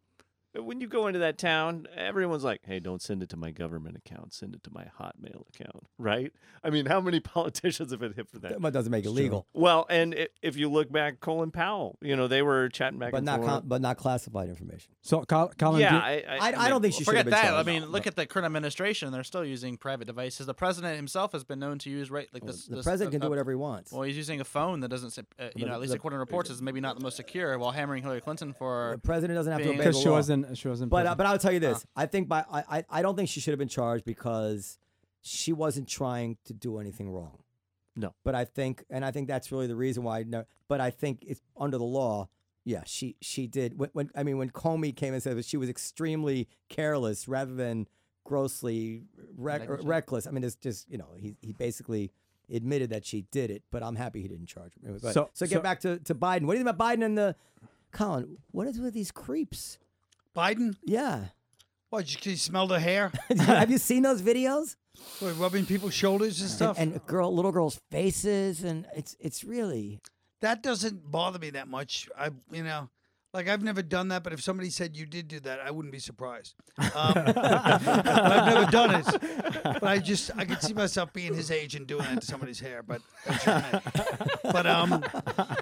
when you go into that town, everyone's like, "Hey, don't send it to my government account. Send it to my Hotmail account." Right? I mean, how many politicians have been hit for that? That doesn't make it legal, Well, and i if you look back, Colin Powell, you know, they were chatting back but and not forth. con- but not classified information. So, Col- Colin, yeah, do- I, I, I, mean, don't think she should have Forget been that. charged. I mean, look at the current administration; they're still using private devices. The president himself has been known to use right like this. the this, president uh, can do whatever he wants. Well, he's using a phone that doesn't, say- uh, you the- know, at least the- according to reports, is maybe not the most secure, while hammering Hillary Clinton for. the president doesn't have to being- obey the because she law. She wasn't. But uh, but I'll tell you this: I think by I, I I don't think she should have been charged because she wasn't trying to do anything wrong. No. But I think, and I think that's really the reason why. No, but I think it's under the law. Yeah, she she did. When, when I mean, when Comey came and said that she was extremely careless rather than grossly rec- reckless. I mean, it's just you know he he basically admitted that she did it. But I'm happy he didn't charge her. Anyway. So- so get so- back to to Biden. What do you think about Biden and the Colin? What is with these creeps? Biden, Yeah. what? You, you smell the hair? Have you seen those videos? Rubbing people's shoulders and And, stuff. and girl, little girls' faces, and it's it's really. that doesn't bother me that much. I, you know, like I've never done that, but if somebody said you did do that, I wouldn't be surprised. Um, but I've never done it. But I just, I could see myself being his age and doing that to somebody's hair. But, that's just me. but um,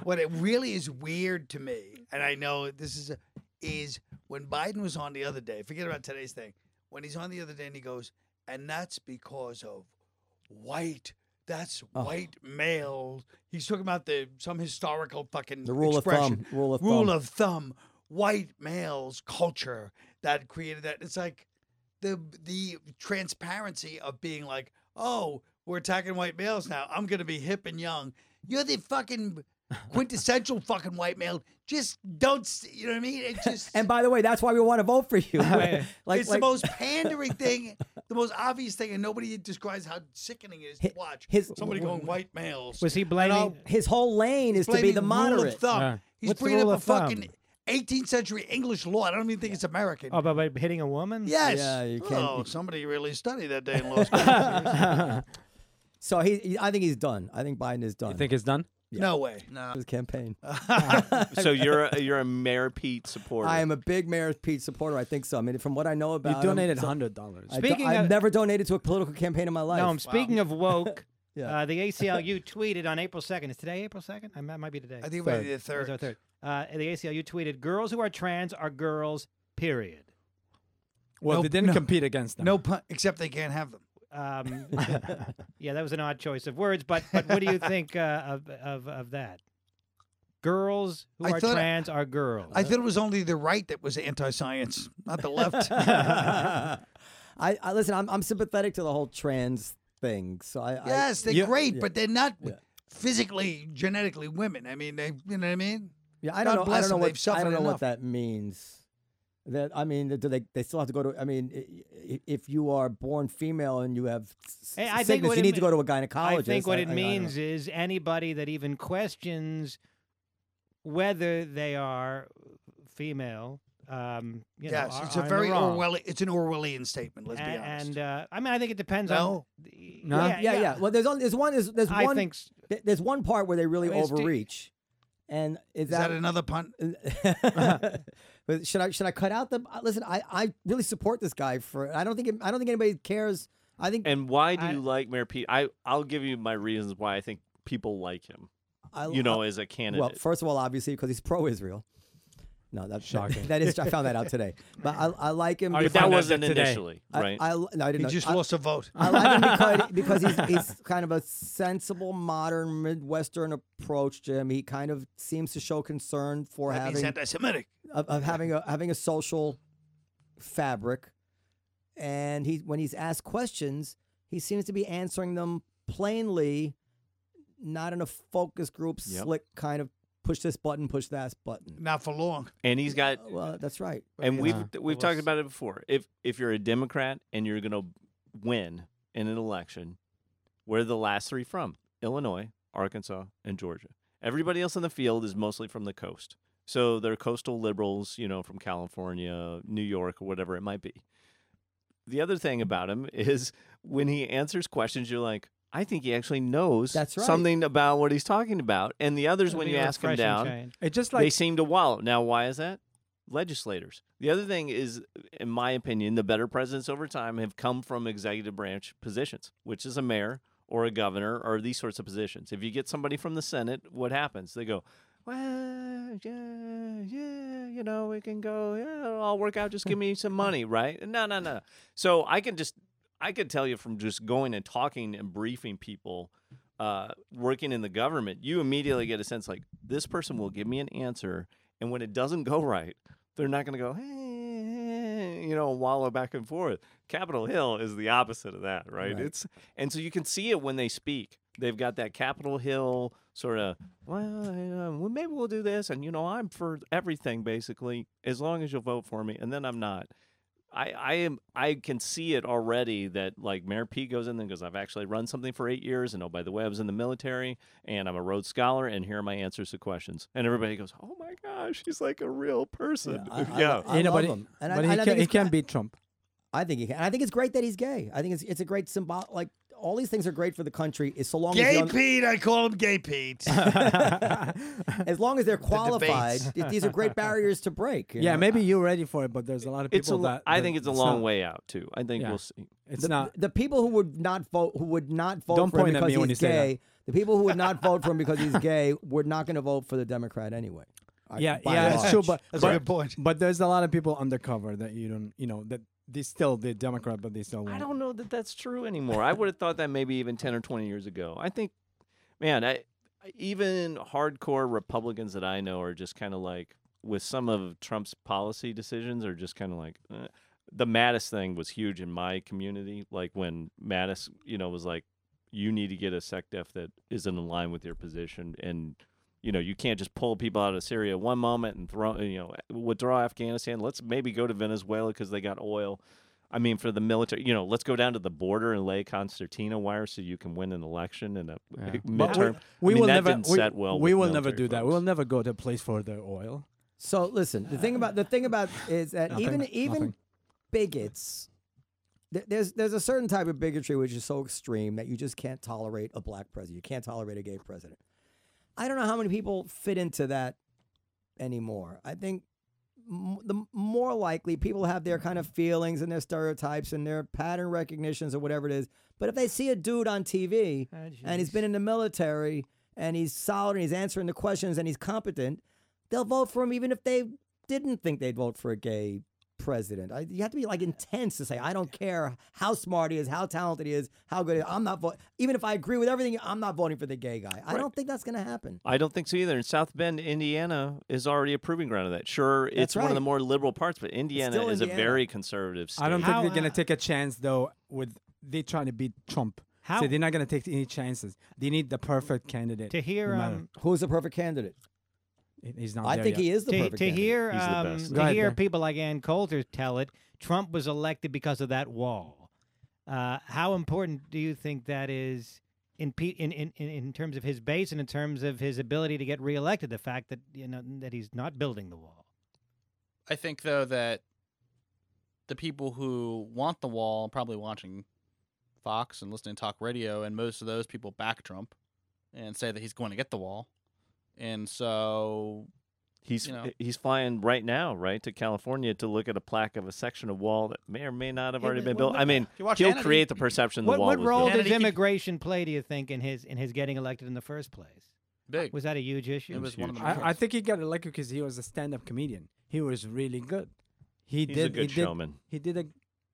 what it really is weird to me, and I know this is, a, is when Biden was on the other day. Forget about today's thing. When he's on the other day and he goes, and that's because of white. That's Oh. white male. He's talking about the some historical fucking The rule of expression. thumb. Rule of rule thumb. of thumb. White males culture that created that. It's like the the transparency of being like, oh, we're attacking white males now. I'm gonna be hip and young. You're the fucking quintessential fucking white male. Just don't. You know what I mean? It just. And by the way, that's why we want to vote for you. Right. like, it's like the most pandering thing, the most obvious thing, and nobody describes how sickening it is to watch. his- Somebody going white males. Was he And I'll- blaming? his whole lane is to be blaming the Rule moderate. of thumb. Yeah. He's What's the bringing rule up a thumb? fucking 18th century English law. I don't even think it's American. Oh, but by hitting a woman? yes. Yeah, you can't- Oh, somebody really studied that day in law school. So he, he- I think he's done. I think Biden is done. you think he's done? No way. No. his campaign? so you're a, you're a Mayor Pete supporter. I am a big Mayor Pete supporter. I think so. I mean, from what I know about, You him, donated so- hundred dollars. I do- Speaking I've of- never donated to a political campaign in my life. No, I'm speaking of woke. Yeah. uh, the ACLU tweeted on April 2nd. Is today April 2nd? I might, might be today. I think Third. maybe the Or third. is it third? Uh, the ACLU tweeted, "Girls who are trans are girls." Period. well, Nope, they didn't no. compete against them. No pun, except they can't have them. Um, yeah, that was an odd choice of words. But but what do you think uh, of, of of that? Girls who I are thought- trans are girls. I thought it was only the right that was anti-science, not the left. I, I listen. I'm, I'm sympathetic to the whole trans thing. So I, yes, they're Yeah. great, Yeah. but they're not Yeah. physically, genetically women. I mean, they, you know what I mean? Yeah, I God don't know. I bless don't know them, what they've suffered I don't know enough. what that means. That I mean, do they they still have to go to? I mean, i- i- if you are born female and you have s- Hey, I think sickness, you it need to go to a gynecologist. I think what I- it I- I means know. is anybody that even questions whether they are female. Um, you yes, know, are, it's are a very. Orwellian. It's an Orwellian statement. Let's be honest. And uh, I mean, I think it depends No? on. the- No? Yeah, yeah, yeah, Well, there's only there's one there's, there's one think there's one part where they really I mean, overreach, and is, is that another pun? But should I should I cut out the? uh, Listen, I, I really support this guy for. I don't think it, I don't think anybody cares. I think and why do I- you like Mayor Pete? I I'll give you my reasons why I think people like him. I, You know, I- as a candidate. well, first of all, obviously because he's pro-Israel. No, that's Shocking. that is. I found that out today. But I, I like him. But that wasn't initially, right? I, no, I He didn't. know- just I, lost a vote. I like him because, because he's, he's kind of a sensible, modern, Midwestern approach to him. He kind of seems to show concern for That having anti-Semitic. of, of having a having a social fabric, and he when he's asked questions, he seems to be answering them plainly, not in a focus group, Yep. slick kind of push this button, push that button. Not for long. and he's got Well, that's right. and Yeah. we've Uh, we've well, talked about it before. If if you're a Democrat and you're going to win in an election, where are the last three from? Illinois, Arkansas, and Georgia. Everybody else in the field is mostly from the coast. So they're coastal liberals, you know, from California, New York, or whatever it might be. the other thing about him is when he answers questions, you're like, I think he actually knows That's right. something about what he's talking about. And the others, when you ask him down, change. It's just they seem to wallow. Now, why is that? Legislators. The other thing is, in my opinion, the better presidents over time have come from executive branch positions, which is a mayor or a governor or these sorts of positions. If you get somebody from the Senate, what happens? They go, well, yeah, yeah, you know, we can go, yeah, it'll all work out. Just give me some money, right? No, no, no. So I can just, I could tell you from just going and talking and briefing people uh, working in the government, you immediately get a sense like this person will give me an answer, and when it doesn't go right, they're not going to go, hey, you know, wallow back and forth. Capitol Hill is the opposite of that, right? Right. It's and so you can see it when they speak. They've got that Capitol Hill sort of, well, well, maybe we'll do this, and you know, I'm for everything basically, as long as you'll vote for me, and then I'm not. I, I am I can see it already that like Mayor Pete goes in there and goes, I've actually run something for eight years, and oh by the way, I was in the military and I'm a Rhodes Scholar, and here are my answers to questions. And everybody goes, Oh my gosh, he's like a real person. I, I, yeah. lo- I you know, love but, he, him. And but he, can, think he can beat Trump. I think he can. And I think it's great that he's gay. I think it's it's a great symbol. Like all these things are great for the country. Is so long as Gay they're, Pete, I call him Gay Pete. as long as they're qualified. debates. th- these are great barriers to break. you yeah, know? maybe you're ready for it, but there's a lot of people It's a, lo- that, I that think it's a it's long not- way out too. I think Yeah. we'll see. It's the, not. the people who would not vote who would not vote Don't for him point at because me when he's you say that. gay. The people who would not vote for him because he's gay were not going to vote for the Democrat anyway. Yeah, by yeah, and it's true, but That's a good point. but there's a lot of people undercover that you don't, you know, that they still the Democrat, but they still I don't know that that's true anymore. I would have thought that maybe even 10 or 20 years ago. I think, man, I, I- even hardcore Republicans that I know are just kind of like, with some of Trump's policy decisions, are just kind of like, eh. the Mattis thing was huge in my community. Like when Mattis, you know, was like, you need to get a SecDef that isn't in line with your position. And, you know, you can't just pull people out of Syria one moment and throw, you know, withdraw Afghanistan. Let's maybe go to Venezuela because they got oil. I mean, for the military, you know, let's go down to the border and lay concertina wire so you can win an election in a Yeah. But midterm. We I mean, will that never. didn't we, set well we will never military do that. We'll never go to a place for the oil. So listen, the thing about the thing about is that Nothing, even even nothing. bigots, th- there's there's a certain type of bigotry which is so extreme that you just can't tolerate a black president. You can't tolerate a gay president. I don't know how many people fit into that anymore. I think m- the more likely people have their kind of feelings and their stereotypes and their pattern recognitions or whatever it is. But if they see a dude on TV Ah, and he's been in the military and he's solid and he's answering the questions and he's competent, they'll vote for him even if they didn't think they'd vote for a gay president. I, you have to be like intense to say, I don't care how smart he is, how talented he is, how good he is. I'm not voting. Even if I agree with everything, I'm not voting for the gay guy. I Right. don't think that's going to happen. I don't think so either. And South Bend, Indiana, is already a proving ground of that. Sure, it's That's one of the more liberal parts, but Indiana still is Indiana. a very conservative state. I don't How, think they're gonna uh, take a chance though. With they trying to beat Trump, How so they're not gonna take any chances. They need the perfect candidate. to hear no um, Who's the perfect candidate? He- He's not. I there think yet. he is the to, perfect to candidate. hear He's the um, best. to ahead, hear Dan. people like Ann Coulter tell it, Trump was elected because of that wall. Uh, how important do you think that is in, pe- in in in in terms of his base and in terms of his ability to get reelected? The fact that you know that he's not building the wall. I think though that the people who want the wall probably watching Fox and listening to talk radio, and most of those people back Trump and say that he's going to get the wall. And so He's you know. Eh, he's flying right now, right to California to look at a plaque of a section of wall that may or may not have already but been what- built. I mean, he'll Hannity, create the perception the What, wall what was role built. does immigration play? Do you think in his in his getting elected in the first place? big. Was that a huge issue? It was one of the I, I think he got elected because he was a stand-up comedian. He was really good. He He's did. a good he did. He did a.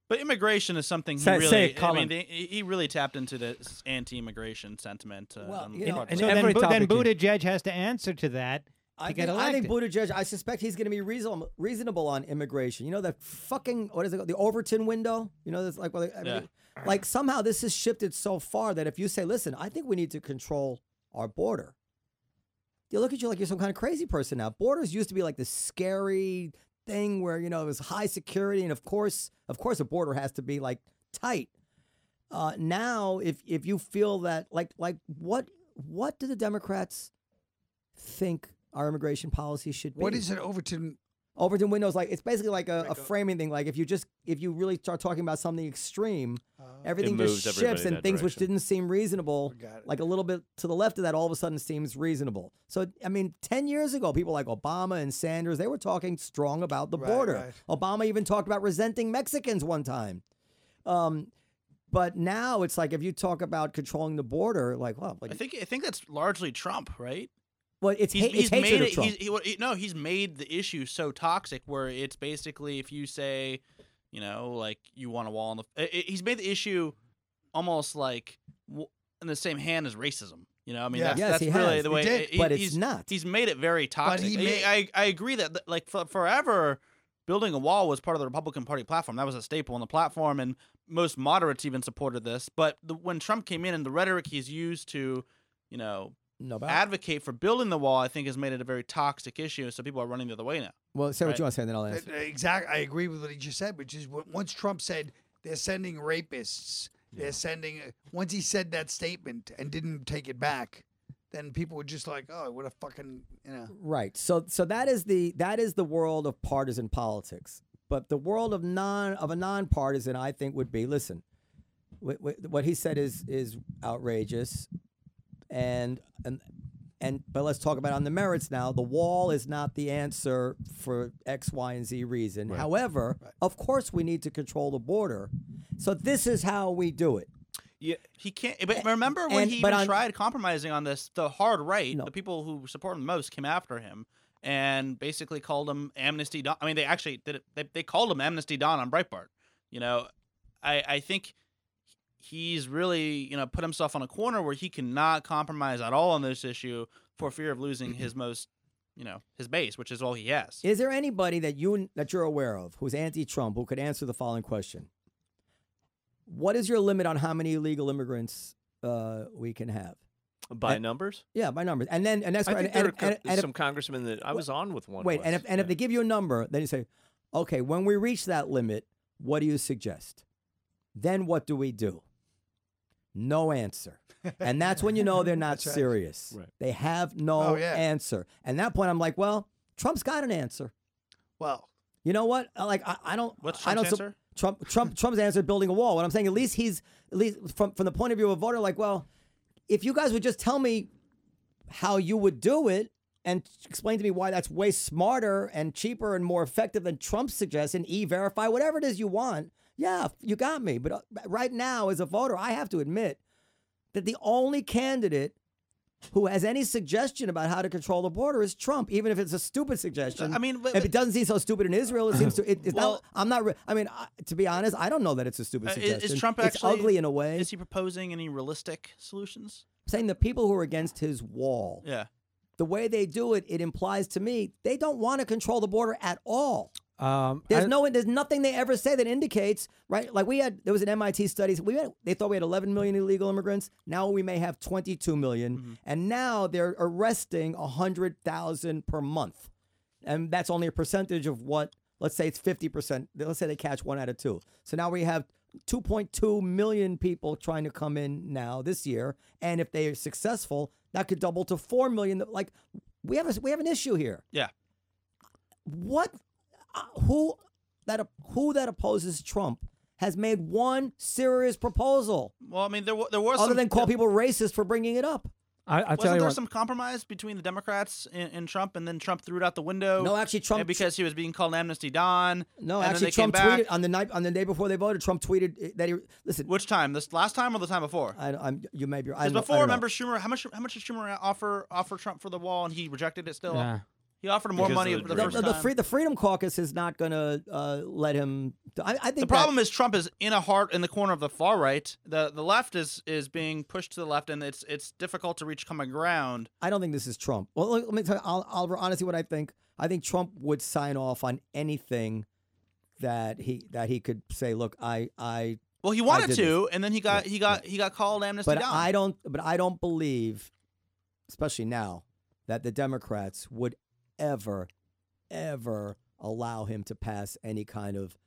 But immigration is something he Say- really. say it, I mean, they, he he really tapped into this anti-immigration sentiment. Uh, Well, on you know, part and the so side. every then, Bu- then topic Buttigieg has to answer to that. I get think, I think. Buttigieg. I suspect he's going to be reasonable, reasonable on immigration. You know that fucking what is it? called? The Overton window. You know that's like well, I mean, like somehow this has shifted so far that if you say, "Listen, I think we need to control our border," they look at you like you're some kind of crazy person now. Borders used to be like this scary thing where you know it was high security, and of course, of course, a border has to be like tight. Uh, now, if if you feel that like like what what do the Democrats think our immigration policy should be? What is an Overton Overton windows, like it's basically like a, a framing thing. Like if you just if you really start talking about something extreme, everything moves just everybody shifts, and that things which direction. didn't seem reasonable, Got it. like a little bit to the left of that, all of a sudden seems reasonable. So I mean, ten years ago, people like Obama and Sanders, they were talking strong about the Right, border. right. Obama even talked about resenting Mexicans one time. Um, but now it's like if you talk about controlling the border, like well, like I think I think that's largely Trump, right? Well, it's He's, ha- it's he's hatred made of it. Trump. He's, he, well, he- no, he's made the issue so toxic where it's basically if you say, you know, like you want a wall on the. i- i- He's made the issue almost like in the same hand as racism. You know, I mean, Yeah. that's, Yes, that's he really has. the He way. did, he- but it's he's, not. He's made it very toxic. he I- made- I, I agree that like for, forever, building a wall was part of the Republican Party platform. That was a staple in the platform, and most moderates even supported this. But the, when Trump came in and the rhetoric he's used to, you know, no, advocate for building the wall, I think has made it a very toxic issue. So people are running the other way now. well, say what you want to say, and then I'll answer. Exactly. I agree with what he just said, which is when- once Trump said they're sending rapists, they're sending. Once he said that statement and didn't take it back, then people were just like, "Oh, what a fucking you know." Right. So so that is the that is the world of partisan politics. But the world of non of a nonpartisan, I think, would be listen. What, what he said is is outrageous, and and and but let's talk about on the merits now. The wall is not the answer for X, Y, and Z reason. However, of course, we need to control the border. So this is how we do it. Yeah, He can't. But remember when and- he even on- tried compromising on this? The hard right, No. the people who support him the most, came after him and basically called him Amnesty Don. I mean, they actually did it. They, they called him Amnesty Don on Breitbart. You know, I I think he's really you know put himself on a corner where he cannot compromise at all on this issue for fear of losing his most you know his base, which is all he has. Is there anybody that you that you're aware of who's anti-Trump who could answer the following question? What is your limit on how many illegal immigrants uh, we can have? by Uh, numbers. Yeah, by numbers. And then and that's I right. think there and, co- and- and if- some congressmen that I was on with one. wait, and if and if they give you a number, then you say, okay, when we reach that limit, what do you suggest? Then what do we do? No answer. And that's when you know they're not right. serious. Right. They have no Oh, yeah. answer. And that point, I'm like, well, Trump's got an answer. Well, You know what? Uh, like I, I don't. What's I don't Trump's answer? Trump. Trump. Trump's answer: building a wall. What I'm saying, at least he's at least from from the point of view of a voter, like, well, if you guys would just tell me how you would do it and explain to me why that's way smarter and cheaper and more effective than Trump's suggestion, e-verify, whatever it is you want. Yeah, you got me. But uh, right now, as a voter, I have to admit that the only candidate who has any suggestion about how to control the border is Trump, even if it's a stupid suggestion. I mean, but- if it doesn't seem so stupid in Israel, it seems to. It, it's Well- not. I'm not. re- I mean, to be honest, I don't know that it's a stupid Uh, is- suggestion. is Trump actually, It's actually ugly in a way. Is he proposing any realistic solutions? saying the people who are against his wall, Yeah. the way they do it, it implies to me they don't want to control the border at all. Um, There's I- no, there's nothing they ever say that indicates, right? Like we had, there was an MIT study. We had, they thought we had 11 million illegal immigrants. Now we may have 22 million. Mm-hmm. and now they're arresting 100,000 per month, and that's only a percentage of what. Let's say it's 50 percent. Let's say they catch one out of two. So now we have 2.2 million people trying to come in now this year, and if they are successful, that could double to 4 million. Like we have a, we have an issue here Yeah. what who that who that opposes Trump has made one serious proposal Well, I mean, there wa- there was other some, than call people racist for bringing it up. I, I Wasn't you there what. some compromise between the Democrats and, and Trump, and then Trump threw it out the window? No, actually, Trump- uh, because he was being called Amnesty Don. No, and actually, Trump tweeted on the night on the day before they voted. Trump tweeted that he listen. Which time? This last time or the time before? I, I'm you may be. I Because don't I before, know. remember Schumer? How much? How much did Schumer offer offer Trump for the wall, and he rejected it still? yeah. He offered him more Because money of for the the, the, first the, the, time. free, the Freedom Caucus is not going to uh, let him. I, I think The that- problem is Trump is in a heart in the corner of the far right. The the left is is being pushed to the left, and it's it's difficult to reach common ground. I don't think this is Trump. Well, let let me tell you, I'll, Oliver, honestly, what I think. I think Trump would sign off on anything that he that he could say. Look, I I Well, he wanted did to, and then he got he got he got called Amnesty but Don. I don't. But I don't believe, especially now, that the Democrats would ever, ever allow him to pass any kind of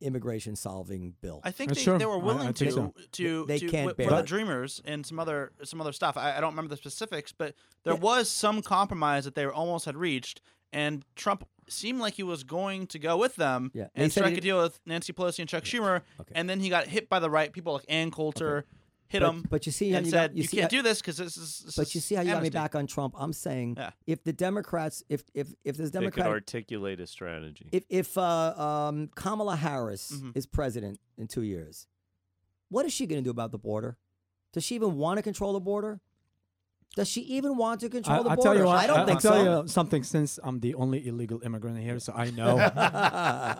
immigration solving bill. I think they, sure. they were I- I willing to so. to They to can't wi- bear for the. Dreamers and some other some other stuff. I, I don't remember the specifics, but there was some compromise that they almost had reached, and Trump seemed like he was going to go with them Yeah, and he and said he strike a deal with Nancy Pelosi and Chuck Schumer, Okay. and then he got hit by the right people like Ann Coulter, hit But- him, but you see how and you said got- you you see can't how- do this because this is. This But you see how you got me back on Trump. I'm saying Yeah. if the Democrats, if if if this They could articulate a strategy. if if uh, um, Kamala Harris Mhm. is president in two years, what is she going to do about the border? Does she even want to control the border? Does she even want to control the I, will border? tell you what, I don't I, think will tell so. you something since I'm the only illegal immigrant here, so I know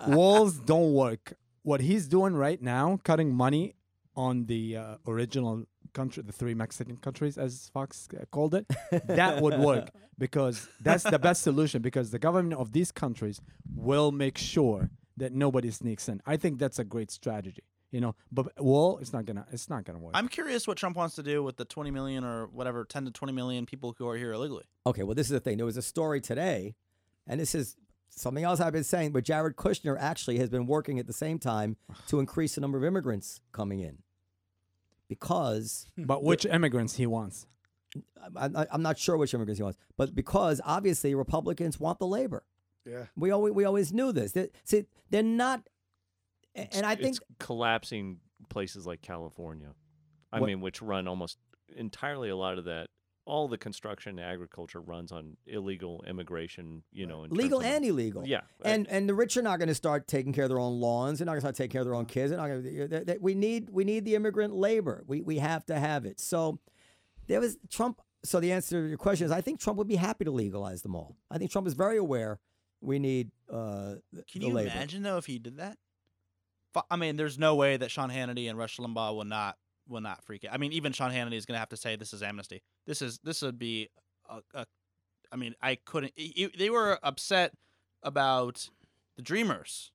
walls don't work. What he's doing right now, cutting money on the uh, original country, the three Mexican countries, as Fox uh, called it, that would work because that's the best solution. Because the government of these countries will make sure that nobody sneaks in. I think that's a great strategy. You know, but wall, it's not gonna, it's not gonna work. I'm curious what Trump wants to do with the 20 million or whatever 10 to 20 million people who are here illegally. Okay, well, this is the thing. There was a story today, and this is something else I've been saying, but Jared Kushner actually has been working at the same time to increase the number of immigrants coming in. Because hmm. but which immigrants he wants? I, I, I'm not sure which immigrants he wants, but because obviously Republicans want the labor. Yeah. We always we always knew this. They, see, they're not, a- and I think it's collapsing places like California. I What- mean, which run almost entirely a lot of that. All the construction and agriculture runs on illegal immigration. You know, in terms legal of- and illegal. Yeah, and and the rich are not going to start taking care of their own lawns. They're not going to start taking care of their own kids. They're not going to. They, they, we need we need the immigrant labor. We we have to have it. So there was Trump. So the answer to your question is, I think Trump would be happy to legalize them all. I think Trump is very aware we need uh, the, Can the you labor. imagine though if he did that? I mean, there's no way that Sean Hannity and Rush Limbaugh will not will not freak it. I mean, even Sean Hannity is going to have to say this is amnesty. This is this would be a. a I mean, I couldn't. i- i- they were upset about the Dreamers,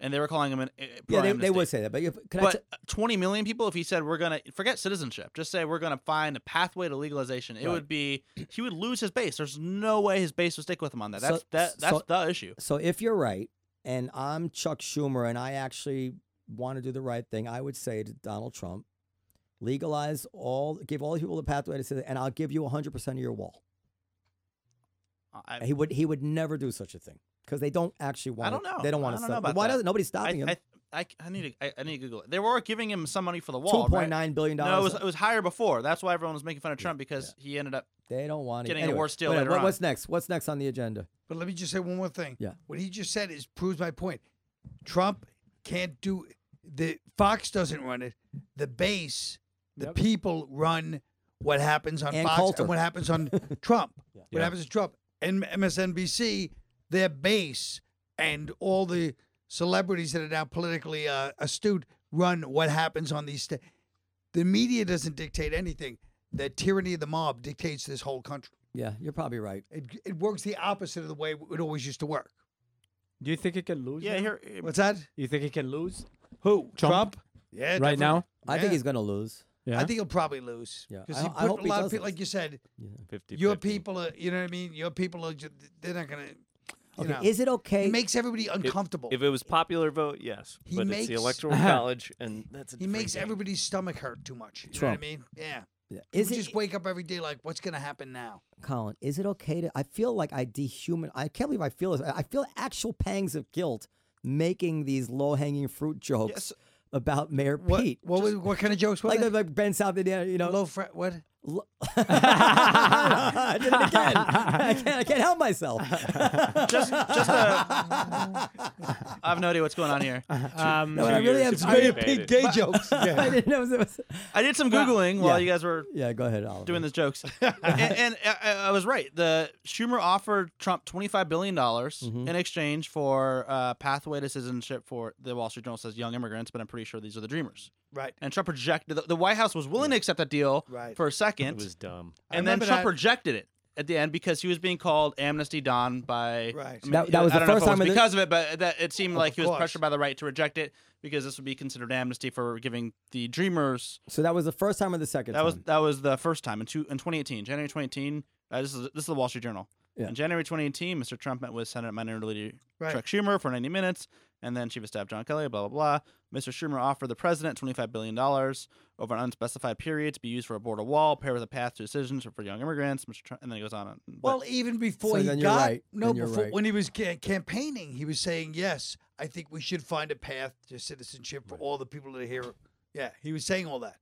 and they were calling him an. uh, Yeah, they, they would say that. But if, can But t- 20 million people, if he said we're gonna forget citizenship, just say we're gonna find a pathway to legalization, it Right. would be he would lose his base. There's no way his base would stick with him on that. So- That's that that's so- the issue. So if you're right, and I'm Chuck Schumer, and I actually want to do the right thing, I would say to Donald Trump, legalize all, give all people the pathway to citizenship, and I'll give you 100 percent of your wall. I, He would he would never do such a thing because they don't actually want. I don't know. They don't want to stop. about Why that. doesn't nobody's I, stopping him? I, I, I need to I, I need to Google it. They were giving him some money for the Two wall. point right? nine billion dollars. No, it was it was higher before. That's why everyone was making fun of Trump because he ended up. they don't want it. getting a Anyway, worse deal whatever. later What- on. What's next? What's next on the agenda? But let me just say one more thing. Yeah. What he just said is proves my point. Trump can't do the Fox doesn't run it. The base, the Yep. people run what happens on And Fox Coulter. and what happens on Trump. What Yeah. happens to Trump and MSNBC, their base and all the celebrities that are now politically uh, astute run what happens on these. Sta- the media doesn't dictate anything. The tyranny of the mob dictates this whole country. Yeah, you're probably right. It, it works the opposite of the way it always used to work. Do you think it can lose? Yeah, now? here. What's that? You think he can lose Who? Trump? Yeah, right definitely. now? I think he's going to lose. Yeah. I think he'll probably lose. Yeah, because he ho- I put hope a he lot of does people, like you said, 50 your people are. You know what I mean? Your people are. Just, they're not gonna. You Okay, know, is it okay? he makes everybody uncomfortable. If it was popular vote, yes, He but it's makes- the electoral college, and that's a he different makes game. everybody's stomach hurt too much. You Trump. know what I mean? Yeah. Yeah. Is Is it just wake up every day like, what's gonna happen now? Colin, is it okay to? I feel like I dehuman. I can't believe I feel this. I I feel actual pangs of guilt making these low hanging fruit jokes Yes. About Mayor What? Pete. What, was- what kind of jokes were like they? like Ben South you know. Low. What? Lo- I did it again. I can't, I can't help myself. just just uh, I have no idea what's going on here. Um, No, I really years am. to I, be didn't- Gay jokes. I didn't know it was. I did some googling while you guys were Yeah, go ahead, Oliver. doing those jokes, and, and I, I was right. The Schumer offered Trump twenty five billion dollars Mhm. in exchange for uh, pathway to citizenship for the Wall Street Journal says young immigrants, but I'm pretty sure these are the Dreamers. Right. And Trump rejected. The, the White House was willing to accept that deal Right. for a second. It was dumb. I and then remember Trump that. rejected it at the end because he was being called Amnesty Don by. Right. I mean, That- that was I the don't know first if it time was the- because of it, but that it seemed Of like he was course. pressured by the right to reject it because this would be considered amnesty for giving the Dreamers. So that was the first time or the second That was time? that was the first time in two, in 2018, January 2018. Uh, this is this is the Wall Street Journal. Yeah. In January 2018, Mr. Trump met with Senate Minority Leader Right. Chuck Schumer for 90 minutes. And then Chief of Staff John Kelly, blah, blah, blah. Mr. Schumer offered the president $25 billion over an unspecified period to be used for a border wall, paired with a path to decisions for young immigrants. Mr. Trump, and then he goes on. but- Well, even before So he then you're got right. no, Then you're before right. when he was ca- campaigning, he was saying, "Yes, I think we should find a path to citizenship for all the people that are here." Yeah, he was saying all that,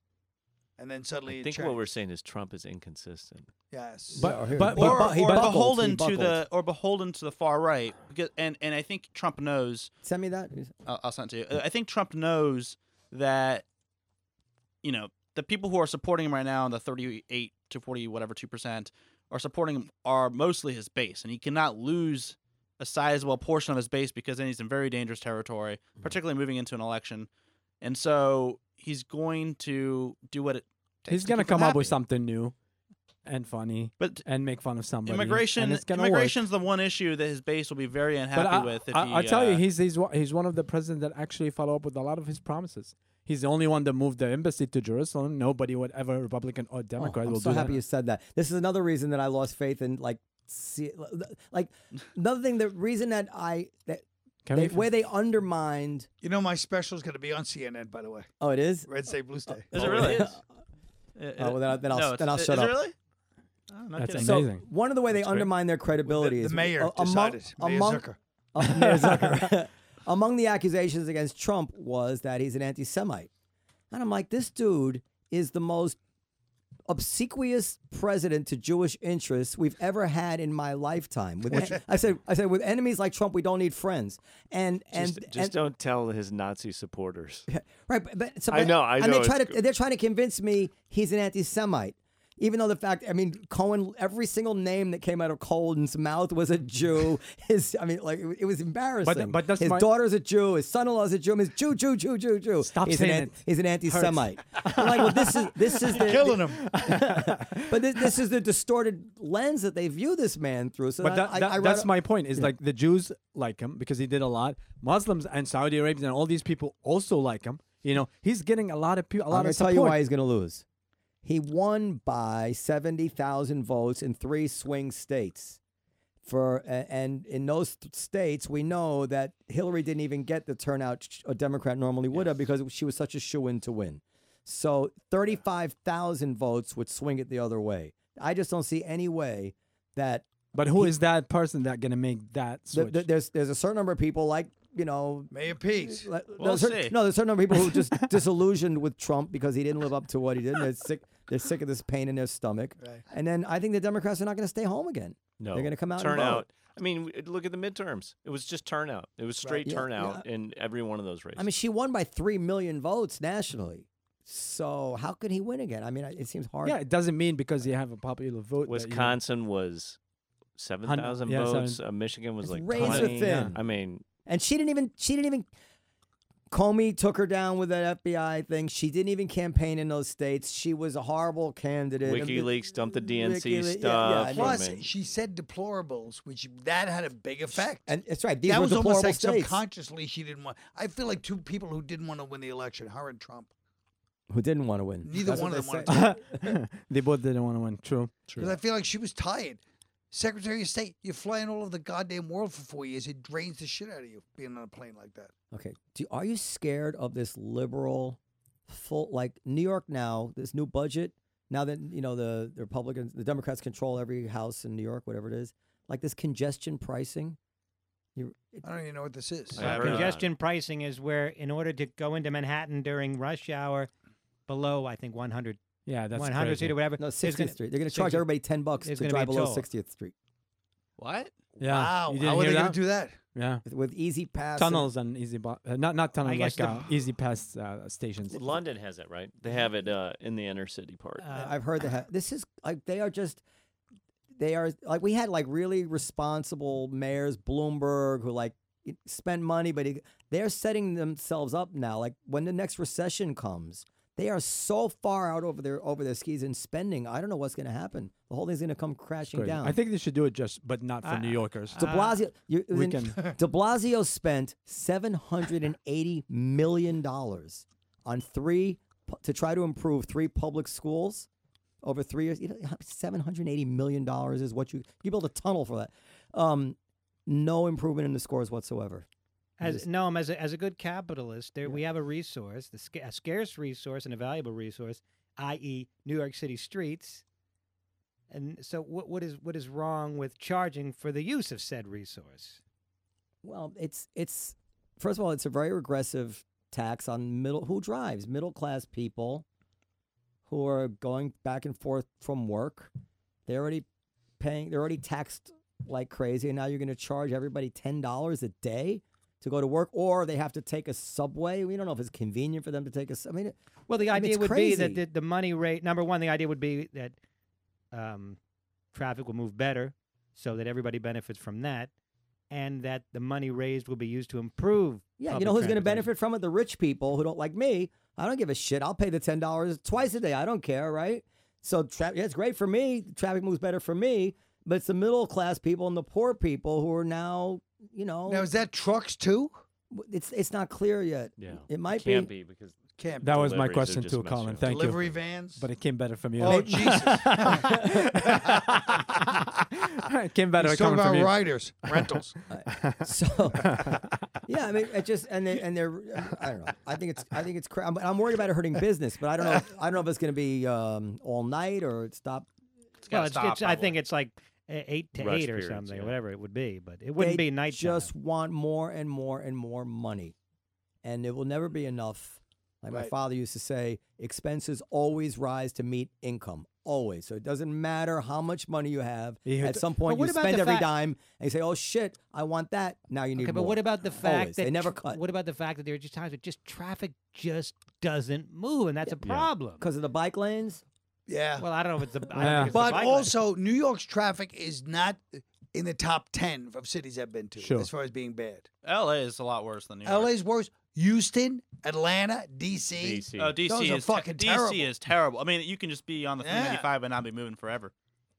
and then suddenly I think what we're saying is Trump is inconsistent. yes, But- Yeah, or but- he or, bu- he or buckled, he beholden to the or beholden to the far right because and and I think Trump knows Send me that. I'll, I'll send it to you. I think Trump knows that, you know, the people who are supporting him right now, the 38 to 40, whatever, 2%, are supporting him are mostly his base. And he cannot lose a sizable portion of his base because then he's in very dangerous territory, mm-hmm. particularly moving into an election. And so he's going to do what it takes He's gonna come up with something new and funny But and make fun of somebody. immigration, and it's gonna work. immigration's the one issue that his base will be very unhappy But I, with. If I, he, I tell you, uh, he's he's one- he's one of the presidents that actually follow up with a lot of his promises. He's the only one that moved the embassy to Jerusalem. Nobody, whatever Republican or Democrat, Oh, I'm so happy that. you said that. This is another reason that I lost faith in like see like another thing the reason that I that Can they, we- where they undermined you know my special is going to be on CNN. By the way, oh it is Red State Blue State. Is it Oh, really? it is? Uh, Oh, well, then I- then I'll- no, then I'll is shut it up. really? Oh, no That's kidding. so one of the way they That's great. undermine their credibility the, is the mayor a- among, decided. Mayor among, Zucker. uh, Mayor Zucker. among the accusations against Trump was that he's an anti-Semite, and I'm like, this dude is the most obsequious president to Jewish interests we've ever had in my lifetime. With I said, I said, with enemies like Trump, we don't need friends. And and Just, just and, don't tell his Nazi supporters. right, but, but so, I know, I and know, they try to they're trying to convince me he's an anti-Semite. Even though the fact, I mean, Cohen, every single name that came out of Cohen's mouth was a Jew. His, I mean, like it, it was embarrassing. but that's his my- daughter's a Jew. His son-in-law's a Jew. His Jew, Jew, Jew, Jew, Jew. Stop he's saying an, an- it. He's an anti-Semite. I'm like, well, this is this is the, Killing him. but this, this is the distorted lens that they view this man through. So But I- that, I, that- I read that's a- my point. Is like the Jews like him because he did a lot. Muslims and Saudi Arabians and all these people also like him. You know, he's getting a lot of people, a I'm lot going of to tell support. you why he's going to lose. He won by 70,000 votes in three swing states. For and in those states, we know that Hillary didn't even get the turnout a Democrat normally would have because she was such a shoe in to win. So 35,000 votes would swing it the other way. I just don't see any way that But who is that person that gonna make that th- switch? th- there's there's a certain number of people like you know Mayor Peace. Like, We'll there's certain- see. No, there's a certain number of people who just disillusioned with Trump because he didn't live up to what he did. And they're sick. They're sick of this pain in their stomach. Right. And then I think the Democrats are not going to stay home again. No, They're gonna come out turnout. I mean, look at the midterms. It was just turnout. It was straight Yeah, turnout in every one of those races. I mean, she won by three million votes nationally. So how could he win again? I mean, it seems hard. yeah, it doesn't mean because you have a popular vote. that you- Wisconsin was seven thousand yeah, votes. seven. Uh, Michigan was It's like razor 20. thin. I mean, And she didn't even. She didn't even. Comey took her down with that FBI thing. She didn't even campaign in those states. She was a horrible candidate. I mean, WikiLeaks dumped the DNC WikiLeaks- stuff. yeah, I I. Plus, mean- she said deplorables, which that had a big effect. And that's right. These that were was almost like states. subconsciously she didn't want. I feel like two people who didn't want to win the election, her and Trump. Who didn't want to win? Neither That's one of them they wanted to. they both didn't want to win. True. True. Because I feel like she was tired. Secretary of State, you're flying all over the goddamn world for four years. It drains the shit out of you being on a plane like that. Okay. Do, are you scared of this liberal, full like New York now? This new budget now that you know the, the Republicans, the Democrats control every house in New York, whatever it is. Like this congestion pricing. You, it, I don't even know what this is. Uh, heard congestion pricing is where, in order to go into Manhattan during rush hour, below I think 100, Yeah, that's 100 crazy. feet or whatever, no, there's 60th gonna- Street. They're going to charge everybody ten bucks to gonna be drive a below toll. 60th Street What? Yeah. Wow. How are they going to do that? Yeah. with, with Easy Pass. Tunnels and easy, bu- uh, not not tunnels, guess like the- uh, E-ZPass uh, stations. London has it, right? They have it uh, in the inner city part. uh, I've heard that. This is like they are just. They are like we had like really responsible mayors, Bloomberg, who like spend money, but he, they're setting themselves up now. Like when the next recession comes, they are so far out over their over their skis in spending. I don't know what's going to happen. The whole thing's going to come crashing Crazy. down. I think they should do it just, but not for I- New Yorkers. De Blasio, you, we in- can- De Blasio spent seven hundred and eighty million dollars on three pu- to try to improve three public schools over three years. You know, seven hundred eighty million dollars is what you you build a tunnel for that. Um, no improvement in the scores whatsoever. As no, um, as a, as a good capitalist, there we have a resource, the sca- a scarce resource and a valuable resource, i.e., New York City streets. And so, what what is what is wrong with charging for the use of said resource? Well, it's it's first of all, it's a very regressive tax on middle who drives middle class people who are going back and forth from work. They're already paying. They're already taxed like crazy, and now you're going to charge everybody ten dollars a day to go to work, or they have to take a subway. We don't know if it's convenient for them to take a. I mean, Well, the idea would be that the, the money rate. Number one, the idea would be that um, traffic will move better, so that everybody benefits from that, and that the money raised will be used to improve. yeah, you know who's going to benefit from it? The rich people who don't like me. I don't give a shit. I'll pay the ten dollars twice a day. I don't care, right? So tra- yeah, it's great for me. Traffic moves better for me, but it's the middle class people and the poor people who are now, you know, Now is that trucks too? it's it's not clear yet. Yeah. It might Can't be. be because Can't That was my Deliveries are question just too, messing Colin. up. Thank delivery you. vans. But it came better from you. oh Jesus! it came better He's coming talking from about you. riders, rentals. So yeah, I mean, it just and they and they're I don't know. I think it's I think it's cra- I'm, I'm worried about it hurting business, but I don't know. If, I don't know if it's going to be um, all night or stop. It's Well, gotta it's, stop, it's, I probably. think it's like eight to Rest eight or periods, something, yeah. or whatever it would be. But it wouldn't they be night. Just want more and more and more money, and it will never be enough. Like my father used to say, expenses always rise to meet income. Always. So it doesn't matter how much money you have. You At some point, you spend every fact- dime, and you say, "Oh shit, I want that." Now you need Okay, more. but what about the fact Always. that they never cut What about the fact that there are just times that just traffic just doesn't move, and that's a problem. because of the bike lanes? Yeah. Well, I don't know if it's the. I don't Yeah. think it's the But bike lane. also, New York's traffic is not in the top 10 of cities I've been to Sure. as far as being bad. L.A. is a lot worse than New York. LA's worse. Houston, Atlanta, DC. DC. Oh, DC Those are is te- fucking DC terrible. is terrible. I mean, you can just be on the Yeah. 395 and not be moving forever.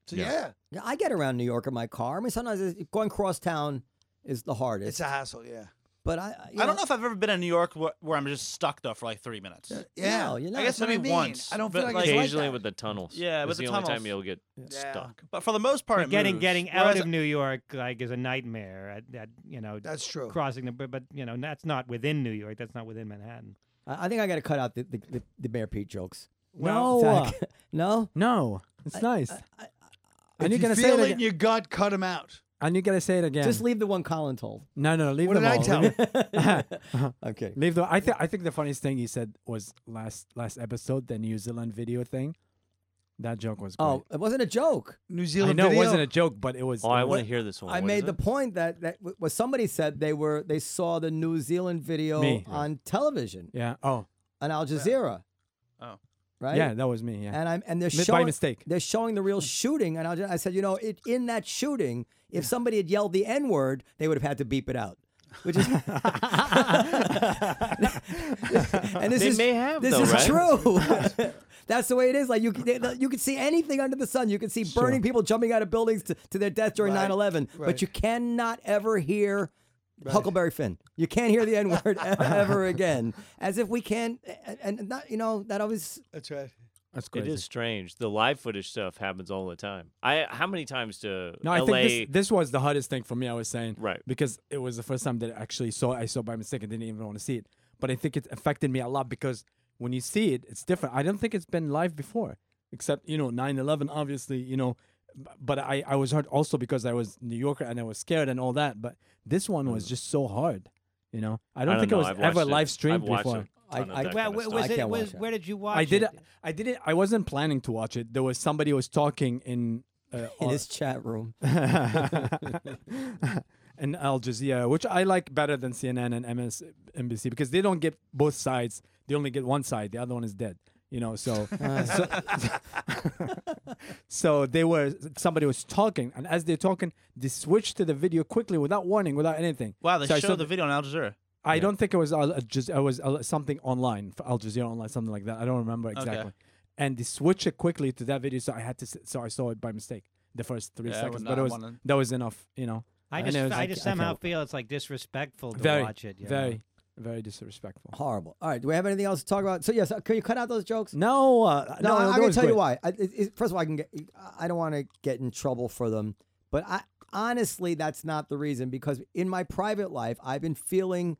So, Yeah. yeah, Yeah, I get around New York in my car. I mean, sometimes it's- going cross town is the hardest. it's a hassle, yeah. But I, you I don't know if I've ever been in New York where, where I'm just stuck though for like three minutes. Yeah. No, you're not. I guess That's what I maybe mean. once. I don't feel like like, it's like occasionally that. with the tunnels. Yeah, That's with the, the only time you'll get Yeah. stuck. but for the most part, it getting moves. getting Whereas out of New York like is a nightmare. At, at, you know, That's true. crossing the but, but you know that's not within New York. That's not within Manhattan. I, I think I got to cut out the, the, the, the Mayor Pete jokes. No, Zach, no. no, it's nice. I- and if you're you gonna feel it it in your gut, cut them out. And you gotta say it again. Just leave the one Colin told. no, no, leave What them did I all. tell Leave, him? Uh-huh. Uh-huh. okay. leave the. I think. I think the funniest thing he said was last last episode, the New Zealand video thing. That joke was. Oh, great. Oh, it wasn't a joke. New I Zealand know video. it wasn't a joke, but it was. Oh, I want to hear this one. I What made the it? point that that w- what somebody said they were they saw the New Zealand video Me. on television Yeah. Oh. on Al Jazeera. Oh. Right. Yeah, that was me. Yeah. And I'm and they're Mi- by showing mistake. they're showing the real shooting, and I'll I said, you know, it, in that shooting, if somebody had yelled the N word, they would have had to beep it out. Which is, and this They is may have, this though, is right? true. That's the way it is. Like you, can- you can see anything under the sun. You can see burning people jumping out of buildings to, to their death during Right, 9/11, right. but you cannot ever hear Huckleberry Finn. You can't hear the N word ever again. As if we can, and, and not, you know that always. That's right. That's crazy. is strange. The live footage stuff happens all the time. I how many times to No, I LA? think this, this was the hardest thing for me. I was saying, Right. because it was the first time that I actually saw. I saw by mistake. and didn't even want to see it, but I think it affected me a lot because when you see it, it's different. I don't think it's been live before, except you know 9/11. Obviously, you know, but I I was hurt also because I was New Yorker and I was scared and all that. But this one was mm. just so hard. You know, I don't think know. it was I've ever live streamed before. a I- I- Well, kind of where, was it? Was, where did you watch I did it? it. I didn't. I wasn't planning to watch it. There was somebody was talking in. Uh, In on- his chat room. and Al Jazeera, which I like better than CNN and MSNBC because they don't get both sides. They only get one side. The other one is dead. You know, so so, so they were somebody was talking, and as they're talking, they switched to the video quickly without warning, without anything. Wow, they So I showed saw the video on Al Jazeera. I don't think it was Al Jazeera. It was Al- something online for Al Jazeera online, something like that. I don't remember exactly. And they switched it quickly to that video, so I had to. s- So I saw it by mistake the first three Yeah, I seconds, would but not it was wanna- that was enough. You know, I And just, it was I like- just I somehow can't- feel it's like disrespectful to very, watch it. you know? very, very disrespectful. Horrible. All right. Do we have anything else to talk about? So yes, uh, can you cut out those jokes? No, uh, No, no, I, that I'm gonna was tell you great. why. I, it, it- first of all, I can get. I don't want to get in trouble for them, but I honestly, that's not the reason because in my private life, I've been feeling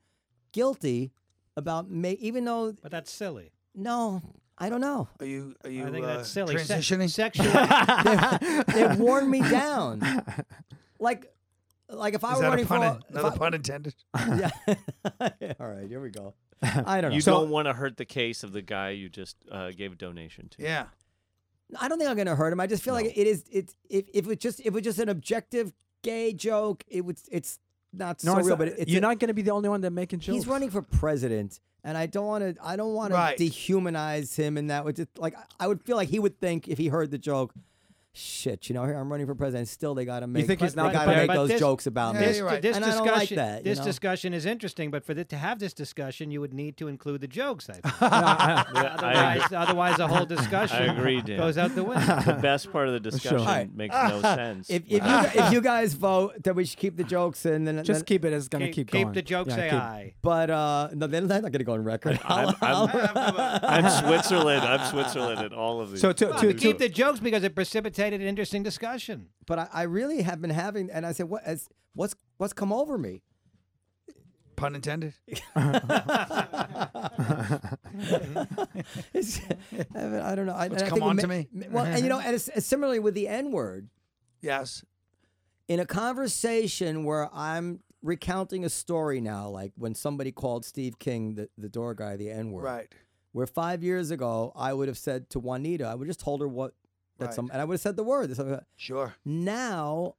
guilty about ma- even though But that's silly. no, I don't know. Are you are you I think uh, that's silly. Se- transitioning? sexual. They've worn me down. Like, like if I Is were that running a pun? for in- if another I- pun intended. yeah. All right, here we go. I don't know. You So- don't want to hurt the case of the guy you just uh, gave a donation to. Yeah. I don't think I'm gonna hurt him. I just feel like it is. It's if if it just if it was just an objective gay joke, it would. It's not No, so real. But it's you're a- not going to be the only one that making jokes. He's running for president, and I don't want to. I don't want Right. to dehumanize him in that way. Just like I would feel like he would think if he heard the joke, shit, you know, here I'm running for president. Still, they got to make. You think he's not got to make But those this- jokes about Yeah, me. this, you're right. this And I don't discussion, like that, this know? discussion is interesting, but for the, to have this discussion, you would need to include the jokes. I think. Yeah, I otherwise, otherwise, the whole discussion I agree, goes out the window. the best part of the discussion Alright. makes no sense. If, if, you, if you guys vote that we should keep the jokes in, then Just then, keep it as going to keep, keep, going. the joke Yeah, say keep- aye. But uh, no, they're not going to go on record. I'm, I'll- I'm, I'm Switzerland. I'm Switzerland at all of these. So to, to, to keep the jokes because it precipitated an interesting discussion. but I, I really have been having, and I said, what? As, what's what's come over me? Pun intended. It's, I, mean, I don't know. I, What's and I come think it on ma- to me? Well, and you know, and it's, it's similarly with the N word. Yes. In a conversation where I'm recounting a story now, like when somebody called Steve King, the, the door guy, the N word. Right. Where five years ago, I would have said to Juanita, I would just told her what that Right. some, and I would have said the word. like that. Sure. Now,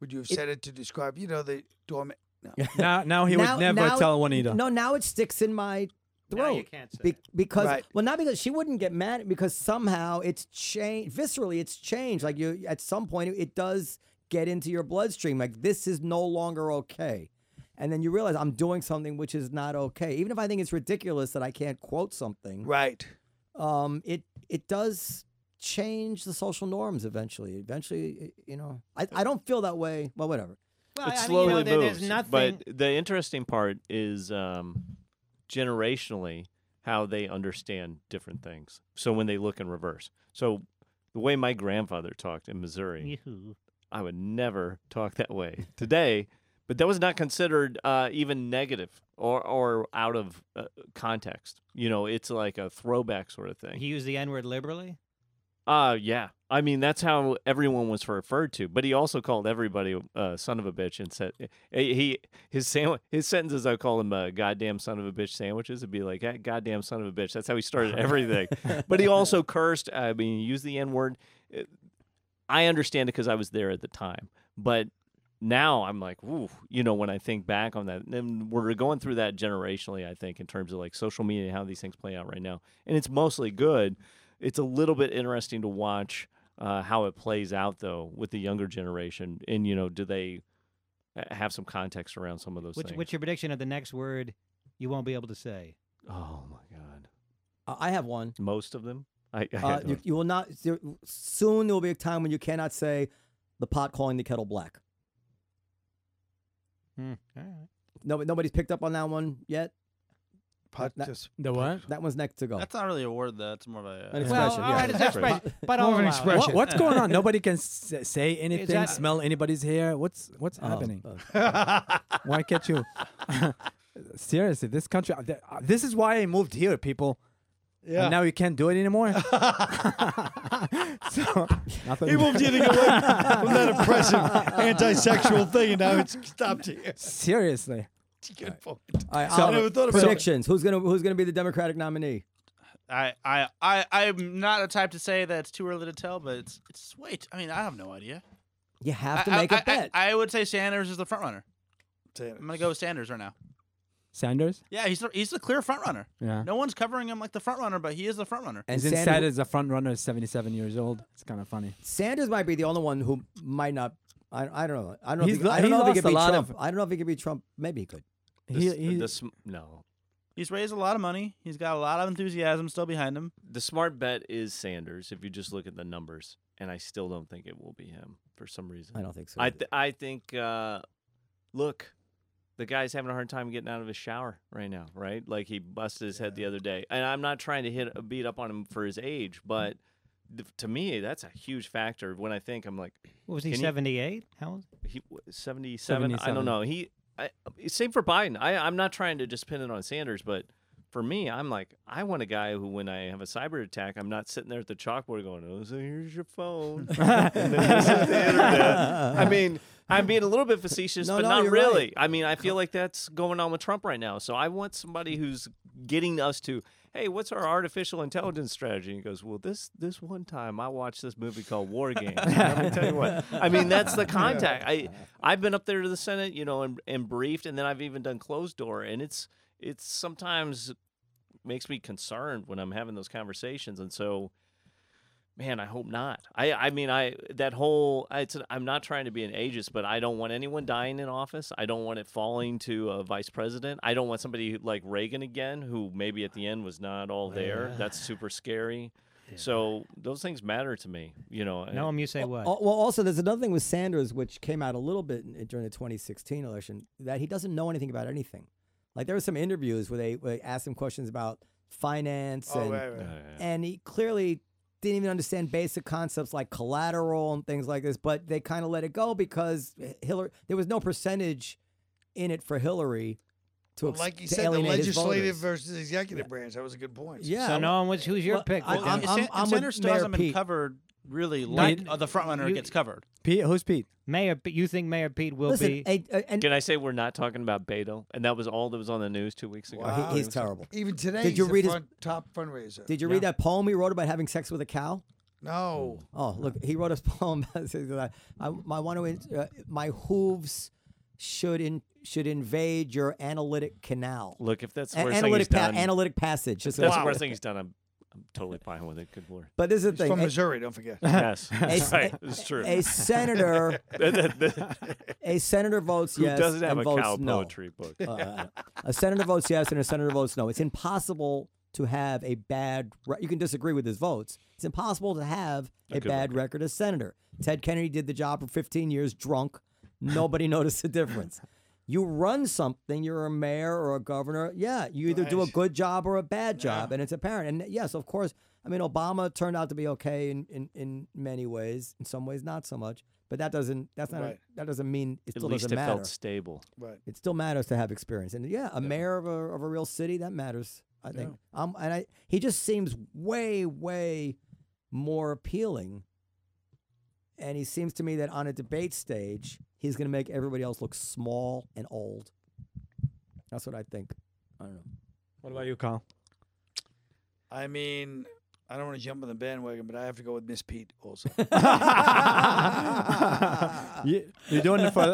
Would you have It- said it to describe, you know, the doorman? No. now, now he now, would never now- tell Juanita. No, now it sticks in my Now throat. you can't say Be- because Right. well, not because she wouldn't get mad because somehow it's changed viscerally. It's changed. Like you, at some point, it, it does get into your bloodstream. Like this is no longer okay, and then you realize I'm doing something which is not okay. Even if I think it's ridiculous that I can't quote something, Right. um, it it does change the social norms eventually. Eventually, you know, I, I don't feel that way. Well, whatever. Well, it I mean, you slowly know, moves. There's nothing. But the interesting part is um, generationally how they understand different things. So when they look in reverse. So the way my grandfather talked in Missouri, Yoo-hoo. I would never talk that way today. But that was not considered uh, even negative or or out of uh, context. You know, it's like a throwback sort of thing. He used the N word liberally. Uh yeah. I mean that's how everyone was referred to. But he also called everybody uh, son of a bitch and said he he- his sandwich his sentences I call him uh, goddamn son of a bitch sandwiches. It'd be like "Ah, goddamn son of a bitch. That's how he started everything. but he also cursed. I mean, he used the n word. Uh, I understand it because I was there at the time. But now I'm like, ooh, you know, when I think back on that, and we're going through that generationally, I think, in terms of like social media and how these things play out right now. And it's mostly good. It's a little bit interesting to watch uh, how it plays out, though, with the younger generation. And, you know, do they have some context around some of those Which, things? what's your prediction of the next word you won't be able to say? oh, my God. Uh, I have one. Most of them? I, I Uh, you, you will not. There, soon there will be a time when you cannot say the pot calling the kettle black. Hmm. All right. No, nobody's picked up on that one yet. Pot That- just The what? That one's next to go. That's not really a word, though. It's more of a. An uh, Well, expression, all yeah. right, it's Expression. expression, but More of an expression. What, what's going on? Nobody can s- say anything, that- smell anybody's hair. What's what's Oh, happening? uh, Why can't you? Seriously, this country. uh, uh, This is why I moved here, people. yeah. And now you can't do it anymore. so nothing. he moved here to get away from that oppressive anti-sexual thing, and now it's stopped here. Seriously. Good point. all right, So- I never thought about it. predictions. Who's gonna Who's gonna be the Democratic nominee? I, I, I, I'm not the type to say that it's too early to tell, but it's, it's wait. I mean, I have no idea. You have to I- make I- a bet. I, I would say Sanders is the front runner. Say I'm gonna go with Sanders right now. Sanders? Yeah, he's the, he's the clear front runner. Yeah. No one's covering him like the front runner, but he is the front runner. and He's inside Sanders, as a front runner, is 77 years old. It's kind of funny. Sanders might be the only one who might not. I, I don't know. I don't know. He's if he, I don't he know if he could a beat lot Trump. of- I don't know if he could be Trump. Maybe he could. The He, he, the sm- no. He's raised a lot of money. He's got a lot of enthusiasm still behind him. The smart bet is Sanders if you just look at the numbers, and I still don't think it will be him for some reason. I don't think so. I th- I think uh, look, the guy's having a hard time getting out of his shower right now, right? Like he busted his head the other day, and I'm not trying to hit a beat up on him for his age, but th- to me, that's a huge factor. When I think, I'm like, What was he? Can you- Seventy eight? How old? he w- 77, I don't know. He I, same for Biden. I I'm not trying to just pin it on Sanders, but for me, I'm like I want a guy who, when I have a cyber attack, I'm not sitting there at the chalkboard going, "Oh, so here's your phone." and then the. I mean, I'm being a little bit facetious, No, but no, not really. right. I mean, I feel like that's going on with Trump right now. So I want somebody who's getting us to, hey, what's our artificial intelligence strategy? And he goes, well, this this one time I watched this movie called War Games. Let me tell you what. I mean, that's the contact. I I've been up there to the Senate, you know, and, and briefed, and then I've even done closed door, and it's it's sometimes makes me concerned when I'm having those conversations, and so. Man, I hope not. I, I mean, I that whole. I, it's, I'm not trying to be an ageist, but I don't want anyone dying in office. I don't want it falling to a vice president. I don't want somebody like Reagan again, who maybe at the end was not all there. That's super scary. So those things matter to me. You know. Now eh. I'm you say what? Well, also, there's another thing with Sanders, which came out a little bit during the 2016 election, that he doesn't know anything about anything. Like there were some interviews where they, where they asked him questions about finance, Oh, and right, right. and he clearly didn't even understand basic concepts like collateral and things like this. But they kind of let it go because Hillary, there was no percentage in it for Hillary to, Well, ex- like you to said, the legislative versus executive branch. That was a good point. Yeah, so no one was. Who's your well, pick? I- Well, I'm- and, I'm- San- I'm and with Sanders still Mayor hasn't been Pete. covered really like uh, the front runner you- gets covered. Pete, who's Pete? Mayor, P- you think Mayor Pete will Listen, be? a- a- and Can I say we're not talking about Beto? And that was all that was on the news two weeks ago. Wow. he- he's terrible. Even today, Did he's you the read his- front, top fundraiser. Did you read that poem he wrote about having sex with a cow? no. Oh, look, he wrote a poem. that says that I, I want to, uh, my hooves should in, should invade your analytic canal. Look, if that's the A- worst thing he's analytic, pa- done, analytic passage. if That's that's what- the worst thing he's done. I'm, I'm totally fine with it. Good lord. But this is the He's thing. from a- Missouri. Don't forget. Yes, a- right. It's true. A senator, a senator votes Who yes doesn't have and a votes cow no. poetry book? Uh, a senator votes yes and a senator votes no. It's impossible to have a bad. Re- you can disagree with his votes. It's impossible to have a, good bad record as senator. Ted Kennedy did the job for 15 years, drunk. Nobody noticed the difference. You run something, you're a mayor or a governor. Yeah, you either do a good job or a bad job, and it's apparent. And yes, of course, I mean, Obama turned out to be okay in, in, in many ways. In some ways, not so much. But that doesn't that's not Right. that doesn't mean it At still least doesn't it matter. felt stable. Right. It still matters to have experience, and yeah, a mayor of a of a real city that matters. I think. Um, and I he just seems way way more appealing. And he seems to me that on a debate stage, he's going to make everybody else look small and old. That's what I think. I don't know. What about you, Carl? I mean, I don't want to jump on the bandwagon, but I have to go with Miss Pete also. you, you're doing it for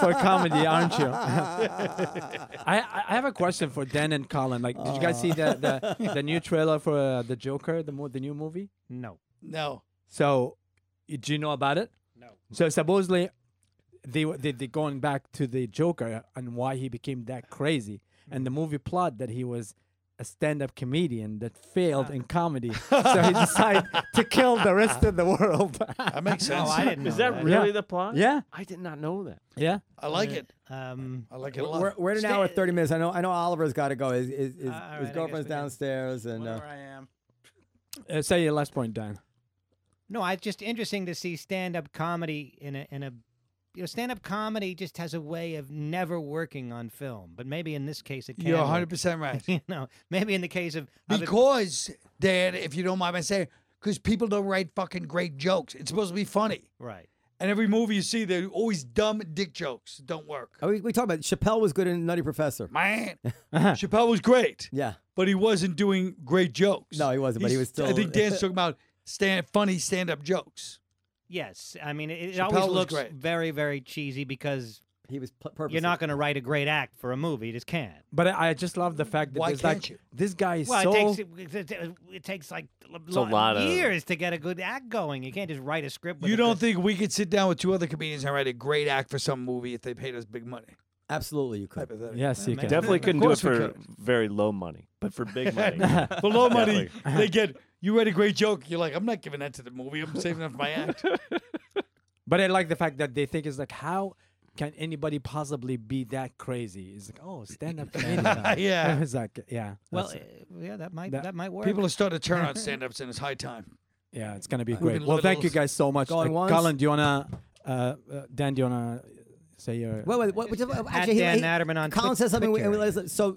for comedy, aren't you? I I I have a question for Dan and Colin. Like, did you guys see the the, the new trailer for uh, the Joker, the mo- the new movie? no. no. So, y- do you know about it? No. So supposedly, they were they they going back to the Joker and why he became that crazy, and the movie plot that he was a stand-up comedian that failed in comedy, so he decided to kill the rest of the world. That makes sense. Oh, I didn't know Is that that. really Yeah. the plot? yeah, I did not know that. yeah. I like it. Um, I like it a We're, lot. we're at an hour and thirty minutes. I know. I know. Oliver's got to go. His his, his, Uh, all right, I his guess girlfriend's can- downstairs, and uh, Whatever I am. Uh, say your last point, Dan. No, I just interesting to see stand-up comedy in a in a. You know, stand-up comedy just has a way of never working on film, but maybe in this case it can. You're 100 percent right. You know, maybe in the case of, of it- Because, Dad, if you don't mind my saying, because people don't write fucking great jokes. It's supposed to be funny. right. And every movie you see, they're always dumb dick jokes. Don't work. Oh, we, we talked about Chappelle was good in Nutty Professor. Man, Chappelle was great, Yeah. but he wasn't doing great jokes. No, he wasn't, but he was still- I think Dan's talking about stand funny stand up jokes. Yes, I mean it, it always was looks great. very very cheesy because He was p- purposely. you're not going to write a great act for a movie. You just can't. But I, I just love the fact that Why there's can't like you? this guy is Well, so it takes it, it, it takes like a a lot of- years to get a good act going. You can't just write a script. With You a don't good- think we could sit down with two other comedians and write a great act for some movie if they paid us big money? Absolutely, you could. Hypothetically. yes, you Yeah, can. Definitely Of couldn't do it course we for could. very low money, but for big money. For low money, Definitely. they get you write a great joke. You're like, I'm not giving that to the movie. I'm saving that for my act. But I like the fact that they think it's like, how can anybody possibly be that crazy? It's like, oh, stand up comedian. Yeah. it's like, yeah. Well, uh, yeah, that might that- that, might work. People are starting to turn on stand ups, and it's high time. Yeah, it's gonna be great. Well, thank you guys so much. Going Uh, once? Colin, do you wanna? Uh, uh, Dan, do you wanna say your? Wait, wait, what, what, At actually, Dan he- Naturman on Colin Twic- said something. and we- Twitter. so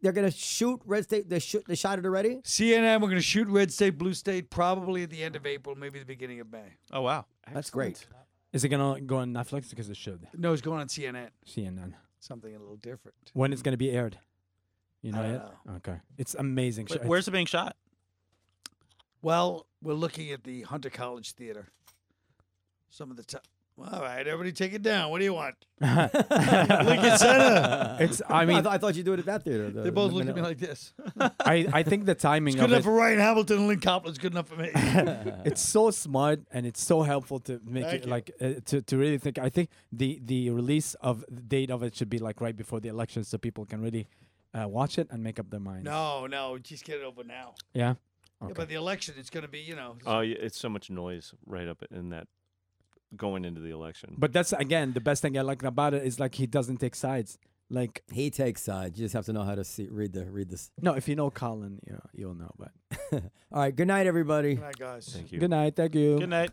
they're gonna shoot Red State. They shoot. They shot it already. CNN, we're going to shoot Red State, Blue State probably at the end of April, maybe the beginning of May. Oh wow. That's great. Is it gonna go on Netflix because it should? No, it's going on CNN. CNN. Something a little different. When it's gonna be aired? You know I don't yet? Okay, it's amazing. Wait, where's it being shot? Well, we're looking at the Hunter College Theater. Some of the time. All right, everybody take it down. What do you want? Lincoln Center. It's. I I, mean, th- I thought you'd do it at that theater. the- They both the looked at me like this. I, I think the timing It's good of enough it, for Ryan Hamilton and Lynn Copland's good enough for me. it's so smart and it's so helpful to make Thank it you. like uh, to to really think. I think the the release of the date of it should be like right before the election, so people can really uh, watch it and make up their minds. no, no, just get it over now. Yeah. Yeah, but the election, it's going to be, you know. Oh, yeah, it's so much noise right up in that going into the election. But that's again the best thing I like about it is like he doesn't take sides. Like He takes sides. You just have to know how to see read the read this. no, if you know Colin, you know, you'll know. But All right. Good night, everybody. Good night, guys. Thank you. good night, thank you. Good night.